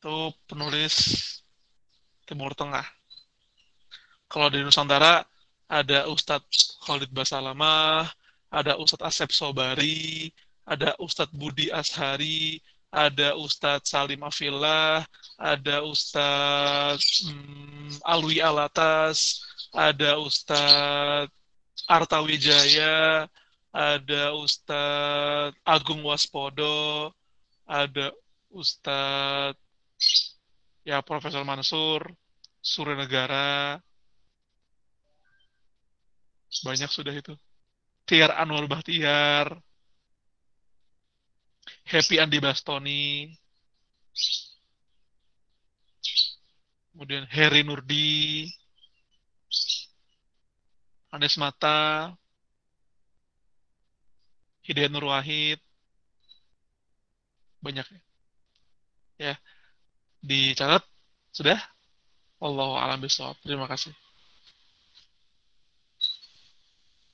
Itu penulis Timur Tengah. Kalau di Nusantara ada Ustadz Khalid Basalamah, ada Ustadz Asep Sobari, ada Ustadz Budi Ashari, ada Ustadz Salim Afillah, ada Ustadz hmm, Alwi Alatas, ada Ustadz Arta Wijaya, ada Ustadz Agung Waspodo, ada Ustadz ya Profesor Mansur, Surya Negara, banyak sudah itu. Tiar Anwar Bahtiar, Happy Andi Bastoni, kemudian Heri Nurdi, Anes Mata, Hidayat Nur Wahid, banyak ya. Ya, dicatat sudah. Wallahu a'lam bishawab. Terima kasih.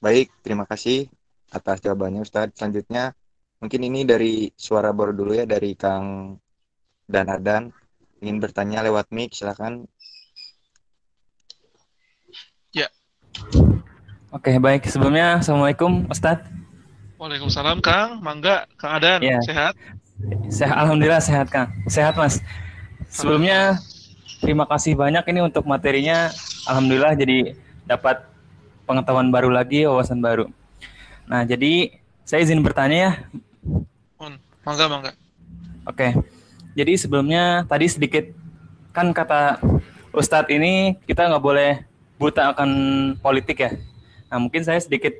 Baik, terima kasih atas jawabannya Ustadz. Selanjutnya, mungkin ini dari suara baru dulu ya, dari Kang Danadan. Ingin bertanya lewat mic, silakan. Oke, baik. Sebelumnya, Assalamualaikum, Ustadz. Waalaikumsalam, Kang. Mangga, Kang Adan. Iya. Sehat? Sehat, Alhamdulillah sehat, Kang. Sehat, Mas. Sebelumnya, terima kasih banyak ini untuk materinya. Alhamdulillah jadi dapat pengetahuan baru lagi, wawasan baru. Nah, jadi saya izin bertanya ya. Mangga, mangga. Oke. Jadi sebelumnya tadi sedikit kan kata Ustadz ini kita nggak boleh buta akan politik ya. Nah, mungkin saya sedikit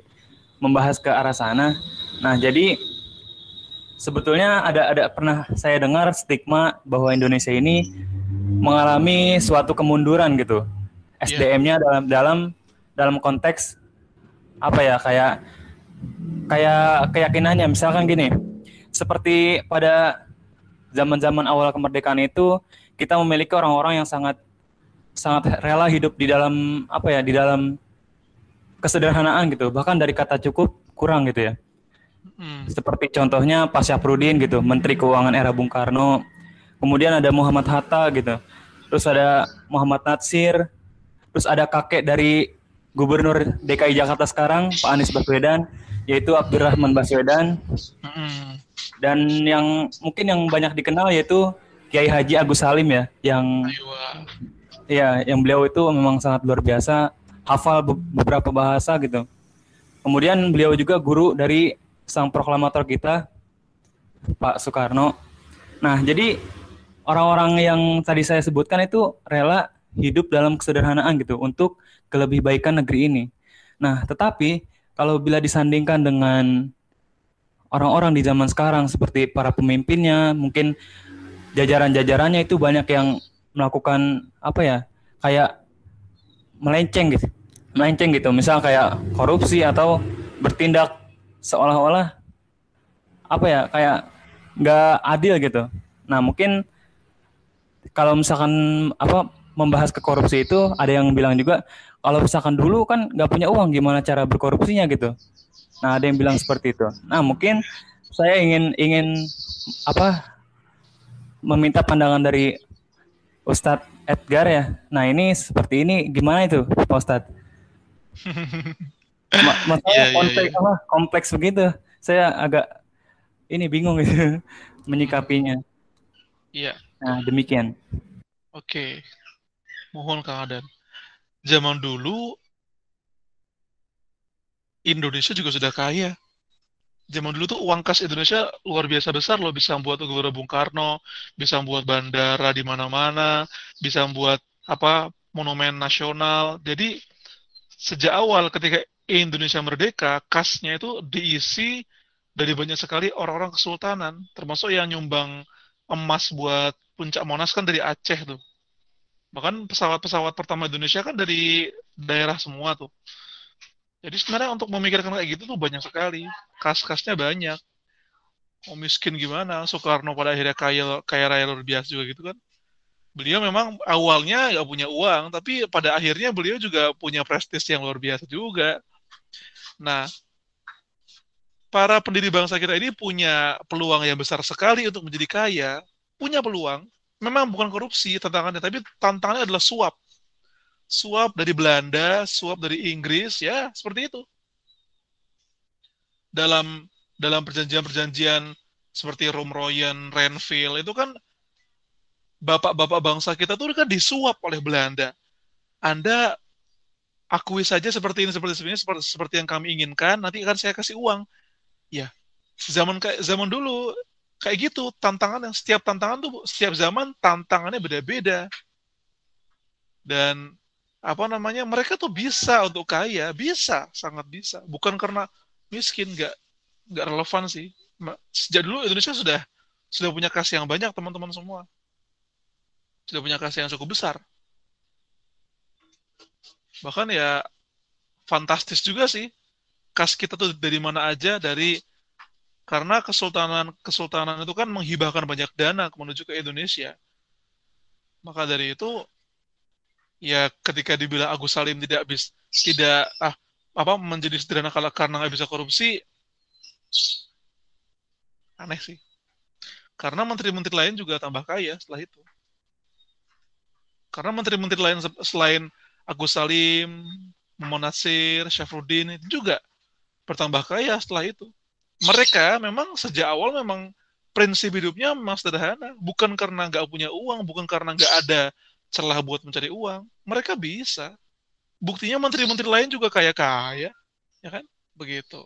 membahas ke arah sana. Nah, jadi sebetulnya ada ada pernah saya dengar stigma bahwa Indonesia ini mengalami suatu kemunduran gitu. SDM-nya dalam dalam dalam konteks apa ya kayak kayak keyakinannya. Misalkan gini seperti pada zaman-zaman awal kemerdekaan itu kita memiliki orang-orang yang sangat sangat rela hidup di dalam apa ya di dalam kesederhanaan gitu. Bahkan dari kata cukup kurang gitu ya. Hmm. seperti contohnya Pak Syafruddin gitu Menteri Keuangan era Bung Karno. Kemudian ada Muhammad Hatta gitu. Terus ada Muhammad Natsir. Terus ada kakek dari Gubernur DKI Jakarta sekarang Pak Anies Baswedan yaitu Abdurrahman Baswedan. Dan yang mungkin yang banyak dikenal yaitu Kiai Haji Agus Salim ya yang Aywa. ya yang beliau itu memang sangat luar biasa hafal be- beberapa bahasa gitu. Kemudian beliau juga guru dari sang proklamator kita Pak Soekarno. Nah jadi orang-orang yang tadi saya sebutkan itu rela hidup dalam kesederhanaan gitu untuk kelebih baikan negeri ini. Nah tetapi kalau bila disandingkan dengan orang-orang di zaman sekarang seperti para pemimpinnya mungkin jajaran-jajarannya itu banyak yang melakukan apa ya kayak melenceng gitu. Melenceng gitu. Misal kayak korupsi atau bertindak seolah-olah apa ya kayak nggak adil gitu. Nah mungkin kalau misalkan apa membahas ke korupsi itu ada yang bilang juga kalau misalkan dulu kan nggak punya uang gimana cara berkorupsinya gitu nah ada yang bilang seperti itu nah mungkin saya ingin ingin apa meminta pandangan dari Ustadz Edgar ya. Nah ini seperti ini gimana itu Pak Ustadz? (laughs) Ma- masalah Iya, iya, kompleks, iya. apa, kompleks begitu. Saya agak ini bingung gitu (laughs) menyikapinya. Iya, Nah demikian. oke. Mohon Kang Adan. Zaman dulu Indonesia juga sudah kaya. Zaman dulu tuh uang kas Indonesia luar biasa besar loh, bisa membuat Gelora Bung Karno, bisa membuat bandara di mana-mana, bisa membuat apa monumen nasional. Jadi sejak awal ketika Indonesia merdeka, kasnya itu diisi dari banyak sekali orang-orang kesultanan, termasuk yang nyumbang emas buat puncak Monas kan dari Aceh tuh. Bahkan pesawat-pesawat pertama Indonesia kan dari daerah semua tuh. Jadi sebenarnya untuk memikirkan kayak gitu tuh banyak sekali. Kas-kasnya banyak. Mau miskin gimana? Soekarno pada akhirnya kaya, kaya raya luar biasa juga gitu kan. Beliau memang awalnya nggak punya uang, tapi pada akhirnya beliau juga punya prestis yang luar biasa juga. Nah, para pendiri bangsa kita ini punya peluang yang besar sekali untuk menjadi kaya, punya peluang. Memang bukan korupsi tantangannya, tapi tantangannya adalah suap. Suap dari Belanda, suap dari Inggris, ya seperti itu. Dalam dalam perjanjian-perjanjian seperti Romroyen, Renville itu kan bapak-bapak bangsa kita tuh kan disuap oleh Belanda. Anda akui saja seperti ini, seperti ini, seperti, seperti yang kami inginkan, nanti akan saya kasih uang. Ya, zaman zaman dulu kayak gitu tantangan yang setiap tantangan tuh setiap zaman tantangannya beda-beda. Dan apa namanya mereka tuh bisa untuk kaya bisa sangat bisa. Bukan karena miskin nggak nggak relevan sih. Sejak dulu Indonesia sudah sudah punya kas yang banyak teman-teman semua. Sudah punya kas yang cukup besar. Bahkan ya fantastis juga sih. Kas kita tuh dari mana aja dari karena kesultanan kesultanan itu kan menghibahkan banyak dana menuju ke Indonesia. Maka dari itu ya ketika dibilang Agus Salim tidak bis tidak ah apa menjadi sederhana kalau karena nggak bisa korupsi aneh sih. Karena menteri-menteri lain juga tambah kaya setelah itu. Karena menteri-menteri lain se- selain Agus Salim, Muhammad Nasir, Syafruddin itu juga bertambah kaya setelah itu mereka memang sejak awal memang prinsip hidupnya memang sederhana, bukan karena nggak punya uang, bukan karena nggak ada celah buat mencari uang. Mereka bisa. Buktinya menteri-menteri lain juga kaya-kaya, ya kan? Begitu.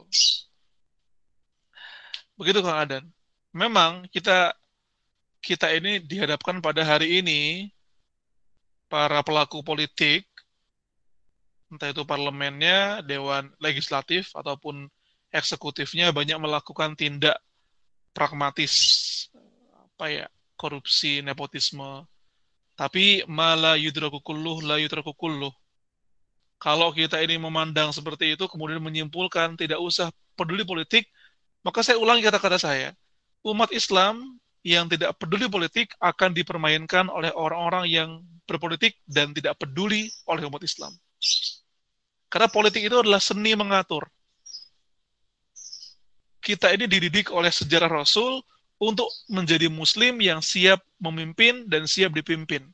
Begitu Kang Adan. Memang kita kita ini dihadapkan pada hari ini para pelaku politik entah itu parlemennya, dewan legislatif ataupun eksekutifnya banyak melakukan tindak pragmatis apa ya korupsi nepotisme. Tapi malah yudraku kulluh la yudraku kulluh. Kalau kita ini memandang seperti itu kemudian menyimpulkan tidak usah peduli politik maka saya ulangi kata-kata saya. Umat Islam yang tidak peduli politik akan dipermainkan oleh orang-orang yang berpolitik dan tidak peduli oleh umat Islam. Karena politik itu adalah seni mengatur kita ini dididik oleh sejarah Rasul untuk menjadi muslim yang siap memimpin dan siap dipimpin.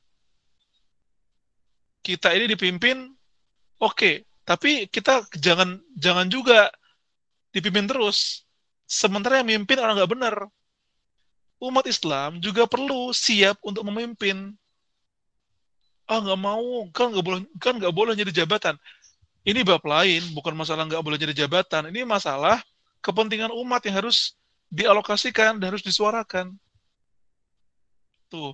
Kita ini dipimpin, oke, okay, tapi kita jangan jangan juga dipimpin terus. Sementara yang memimpin orang nggak benar. Umat Islam juga perlu siap untuk memimpin. Ah nggak mau, kan nggak boleh, kan nggak boleh jadi jabatan. Ini bab lain, bukan masalah nggak boleh jadi jabatan. Ini masalah kepentingan umat yang harus dialokasikan dan harus disuarakan. Tuh.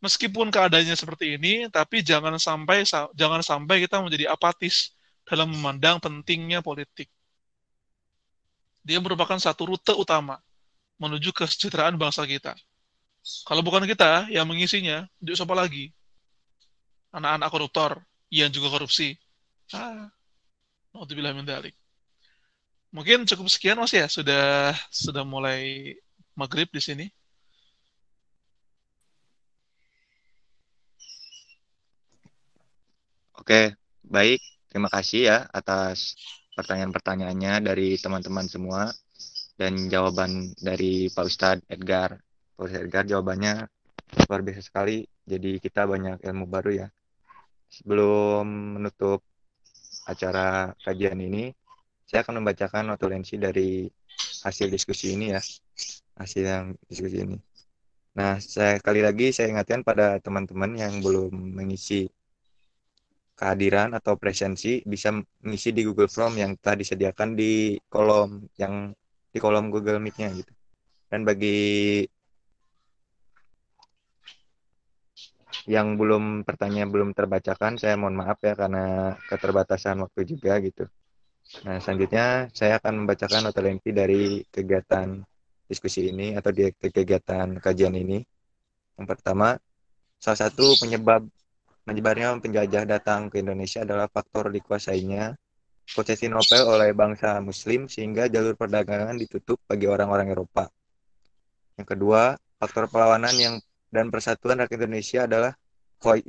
Meskipun keadaannya seperti ini, tapi jangan sampai jangan sampai kita menjadi apatis dalam memandang pentingnya politik. Dia merupakan satu rute utama menuju kesejahteraan bangsa kita. Kalau bukan kita yang mengisinya, untuk siapa lagi? Anak-anak koruptor yang juga korupsi. Ah, Naudzubillah min. Mungkin cukup sekian Mas ya, sudah sudah mulai maghrib di sini. Oke, baik. Terima kasih ya atas pertanyaan-pertanyaannya dari teman-teman semua dan jawaban dari Pak Ustadz Edgar. Pak Ustadz Edgar jawabannya luar biasa sekali. Jadi kita banyak ilmu baru ya. Sebelum menutup acara kajian ini, saya akan membacakan notulensi dari hasil diskusi ini ya. Hasil yang diskusi ini. Nah saya kali lagi saya ingatkan pada teman-teman yang belum mengisi kehadiran atau presensi bisa mengisi di Google Form yang telah disediakan di kolom yang di kolom Google Meet-nya gitu. Dan bagi yang belum pertanyaan belum terbacakan saya mohon maaf ya karena keterbatasan waktu juga gitu Nah, selanjutnya saya akan membacakan notulensi dari kegiatan diskusi ini atau di kegiatan kajian ini. Yang pertama, salah satu penyebab menyebarnya penjajah datang ke Indonesia adalah faktor dikuasainya posisi Nobel oleh bangsa Muslim sehingga jalur perdagangan ditutup bagi orang-orang Eropa. Yang kedua, faktor perlawanan yang dan persatuan rakyat Indonesia adalah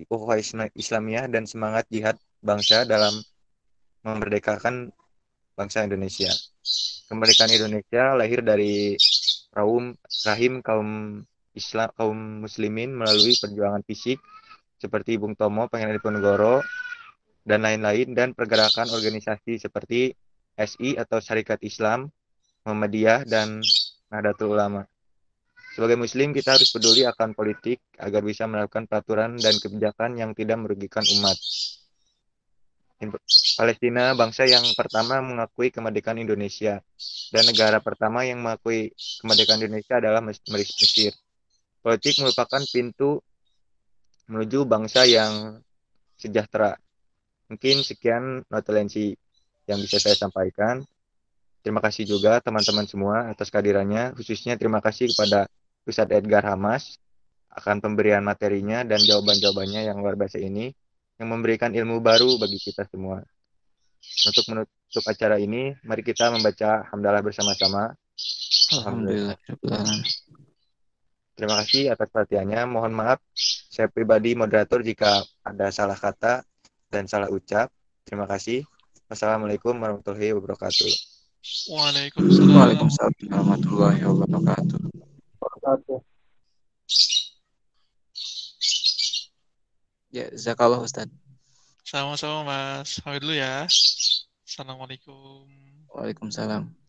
ukhuwah Islamiyah dan semangat jihad bangsa dalam memerdekakan bangsa Indonesia. Kemerdekaan Indonesia lahir dari kaum rahim kaum Islam kaum muslimin melalui perjuangan fisik seperti Bung Tomo, Pangeran Diponegoro dan lain-lain dan pergerakan organisasi seperti SI atau Syarikat Islam, Muhammadiyah dan Nahdlatul Ulama. Sebagai muslim kita harus peduli akan politik agar bisa melakukan peraturan dan kebijakan yang tidak merugikan umat. Palestina bangsa yang pertama mengakui kemerdekaan Indonesia dan negara pertama yang mengakui kemerdekaan Indonesia adalah Mesir. Politik merupakan pintu menuju bangsa yang sejahtera. Mungkin sekian notulensi yang bisa saya sampaikan. Terima kasih juga teman-teman semua atas kehadirannya, khususnya terima kasih kepada Ustadz Edgar Hamas akan pemberian materinya dan jawaban-jawabannya yang luar biasa ini yang memberikan ilmu baru bagi kita semua. Untuk menutup acara ini, mari kita membaca hamdalah bersama-sama. Alhamdulillah. Terima kasih atas perhatiannya. Mohon maaf, saya pribadi moderator jika ada salah kata dan salah ucap. Terima kasih. Wassalamualaikum warahmatullahi wabarakatuh. Waalaikumsalam. Waalaikumsalam warahmatullahi wabarakatuh. Ya, zakallah Ustaz. Sama-sama Mas. Pamit dulu ya. Assalamualaikum. Waalaikumsalam.